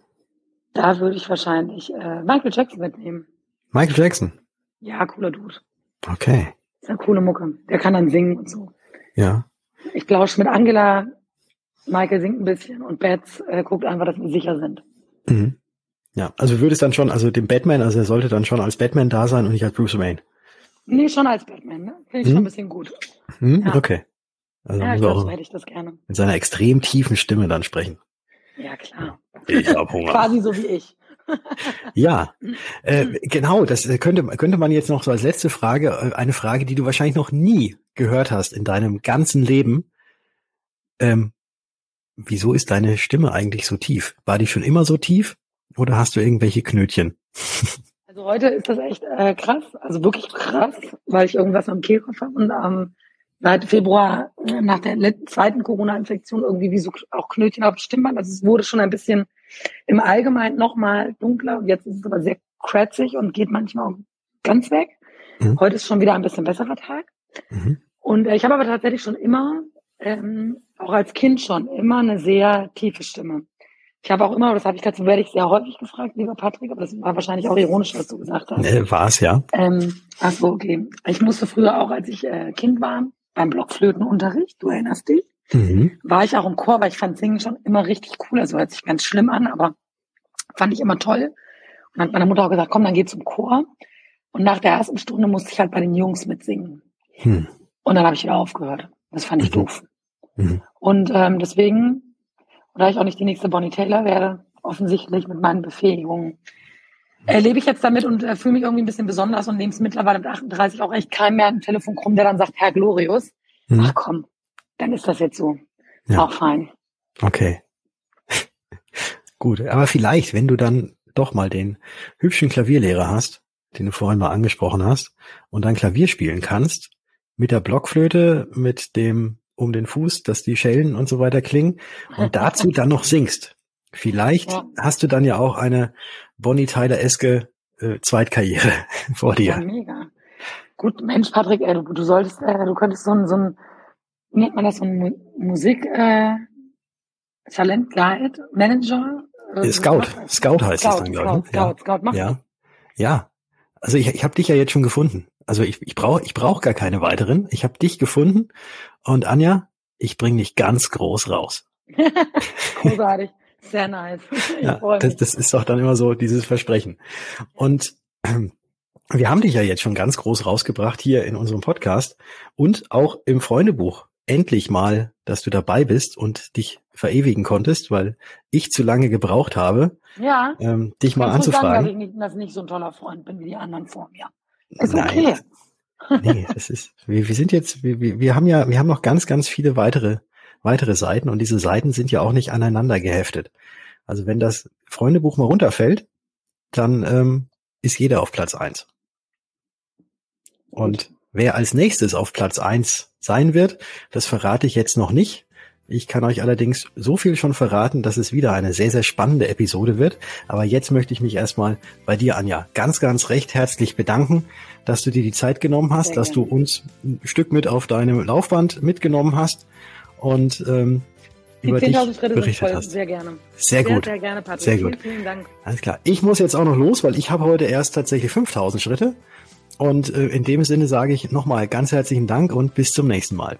Da würde ich wahrscheinlich äh, Michael Jackson mitnehmen. Michael Jackson? Ja, cooler Dude. Okay. ist eine coole Mucke. Der kann dann singen und so. Ja. Ich glaube, mit Angela, Michael singt ein bisschen und Bats äh, guckt einfach, dass wir sicher sind. Mhm. Ja, also würde es dann schon, also dem Batman, also er sollte dann schon als Batman da sein und nicht als Bruce Wayne. Nee, schon als Batman, ne? Finde ich hm? schon ein bisschen gut. Hm? Ja. Okay. Also ja, ich glaube, so hätte ich das gerne. Mit seiner extrem tiefen Stimme dann sprechen. Ja, klar. Ich hab Hunger. Quasi so wie ich. ja, äh, genau, das könnte, könnte man jetzt noch so als letzte Frage, äh, eine Frage, die du wahrscheinlich noch nie gehört hast in deinem ganzen Leben. Ähm, wieso ist deine Stimme eigentlich so tief? War die schon immer so tief? Oder hast du irgendwelche Knötchen? Also heute ist das echt äh, krass, also wirklich krass, weil ich irgendwas am Kehlkopf habe und ähm, seit Februar äh, nach der zweiten Corona-Infektion irgendwie wie so auch Knötchen auf dem Stimmband. Also es wurde schon ein bisschen im Allgemeinen nochmal dunkler jetzt ist es aber sehr kratzig und geht manchmal auch ganz weg. Mhm. Heute ist schon wieder ein bisschen besserer Tag. Mhm. Und äh, ich habe aber tatsächlich schon immer, ähm, auch als Kind schon, immer eine sehr tiefe Stimme. Ich habe auch immer, das habe ich dazu werde ich sehr häufig gefragt, lieber Patrick, aber das war wahrscheinlich auch ironisch, was du gesagt hast. Nee, war es, ja. Ähm, ach so, okay. Ich musste früher auch, als ich äh, Kind war, beim Blockflötenunterricht, du erinnerst dich, mhm. war ich auch im Chor, weil ich fand Singen schon immer richtig cool. Also hört sich ganz schlimm an, aber fand ich immer toll. Und dann hat meine Mutter auch gesagt, komm, dann geh zum Chor. Und nach der ersten Stunde musste ich halt bei den Jungs mitsingen. Hm. Und dann habe ich wieder aufgehört. Das fand ich mhm. doof. Mhm. Und ähm, deswegen da ich auch nicht die nächste Bonnie Taylor werde, offensichtlich mit meinen Befähigungen, erlebe ich jetzt damit und äh, fühle mich irgendwie ein bisschen besonders und nehme es mittlerweile mit 38 auch echt keinem mehr am Telefon krumm, der dann sagt, Herr Glorius, hm. ach komm, dann ist das jetzt so. Ja. Auch fein. Okay. Gut, aber vielleicht, wenn du dann doch mal den hübschen Klavierlehrer hast, den du vorhin mal angesprochen hast, und dann Klavier spielen kannst, mit der Blockflöte, mit dem um den Fuß, dass die Schellen und so weiter klingen und dazu dann noch singst. Vielleicht ja. hast du dann ja auch eine Bonnie Tyler-eske äh, Zweitkarriere vor dir. Ja, mega. Gut, Mensch, Patrick, ey, du, du solltest, äh, du könntest so ein, so ein, nennt man das, so ein Musik, äh, Talent Guide Manager? Äh, Scout, Scout heißt Scout, es dann, glaube ich. Scout, ja. Scout, Scout, mach ja. Ja. Also ich, ich habe dich ja jetzt schon gefunden. Also ich, ich brauche ich brauch gar keine weiteren. Ich habe dich gefunden und Anja, ich bringe dich ganz groß raus. Großartig. Sehr nice. ja, das, das ist doch dann immer so dieses Versprechen. Und ähm, wir haben dich ja jetzt schon ganz groß rausgebracht hier in unserem Podcast und auch im Freundebuch endlich mal, dass du dabei bist und dich verewigen konntest, weil ich zu lange gebraucht habe, ja. ähm, dich mal anzufragen. Sagen, dass ich nicht, dass ich nicht so ein toller Freund bin wie die anderen vor mir. Ist Nein. okay. nee, das ist, wir, wir sind jetzt, wir, wir haben ja, wir haben noch ganz, ganz viele weitere, weitere Seiten und diese Seiten sind ja auch nicht aneinander geheftet. Also wenn das Freundebuch mal runterfällt, dann ähm, ist jeder auf Platz eins. Und wer als nächstes auf Platz eins sein wird, das verrate ich jetzt noch nicht. Ich kann euch allerdings so viel schon verraten, dass es wieder eine sehr, sehr spannende Episode wird. Aber jetzt möchte ich mich erstmal bei dir, Anja, ganz, ganz recht herzlich bedanken, dass du dir die Zeit genommen hast, sehr dass gerne. du uns ein Stück mit auf deinem Laufband mitgenommen hast und ähm, die über dich berichtet voll, hast. Sehr gerne. Sehr, sehr gut. Sehr gerne, Patrick. Sehr gut. Vielen, vielen Dank. Alles klar. Ich muss jetzt auch noch los, weil ich habe heute erst tatsächlich 5000 Schritte. Und äh, in dem Sinne sage ich nochmal ganz herzlichen Dank und bis zum nächsten Mal.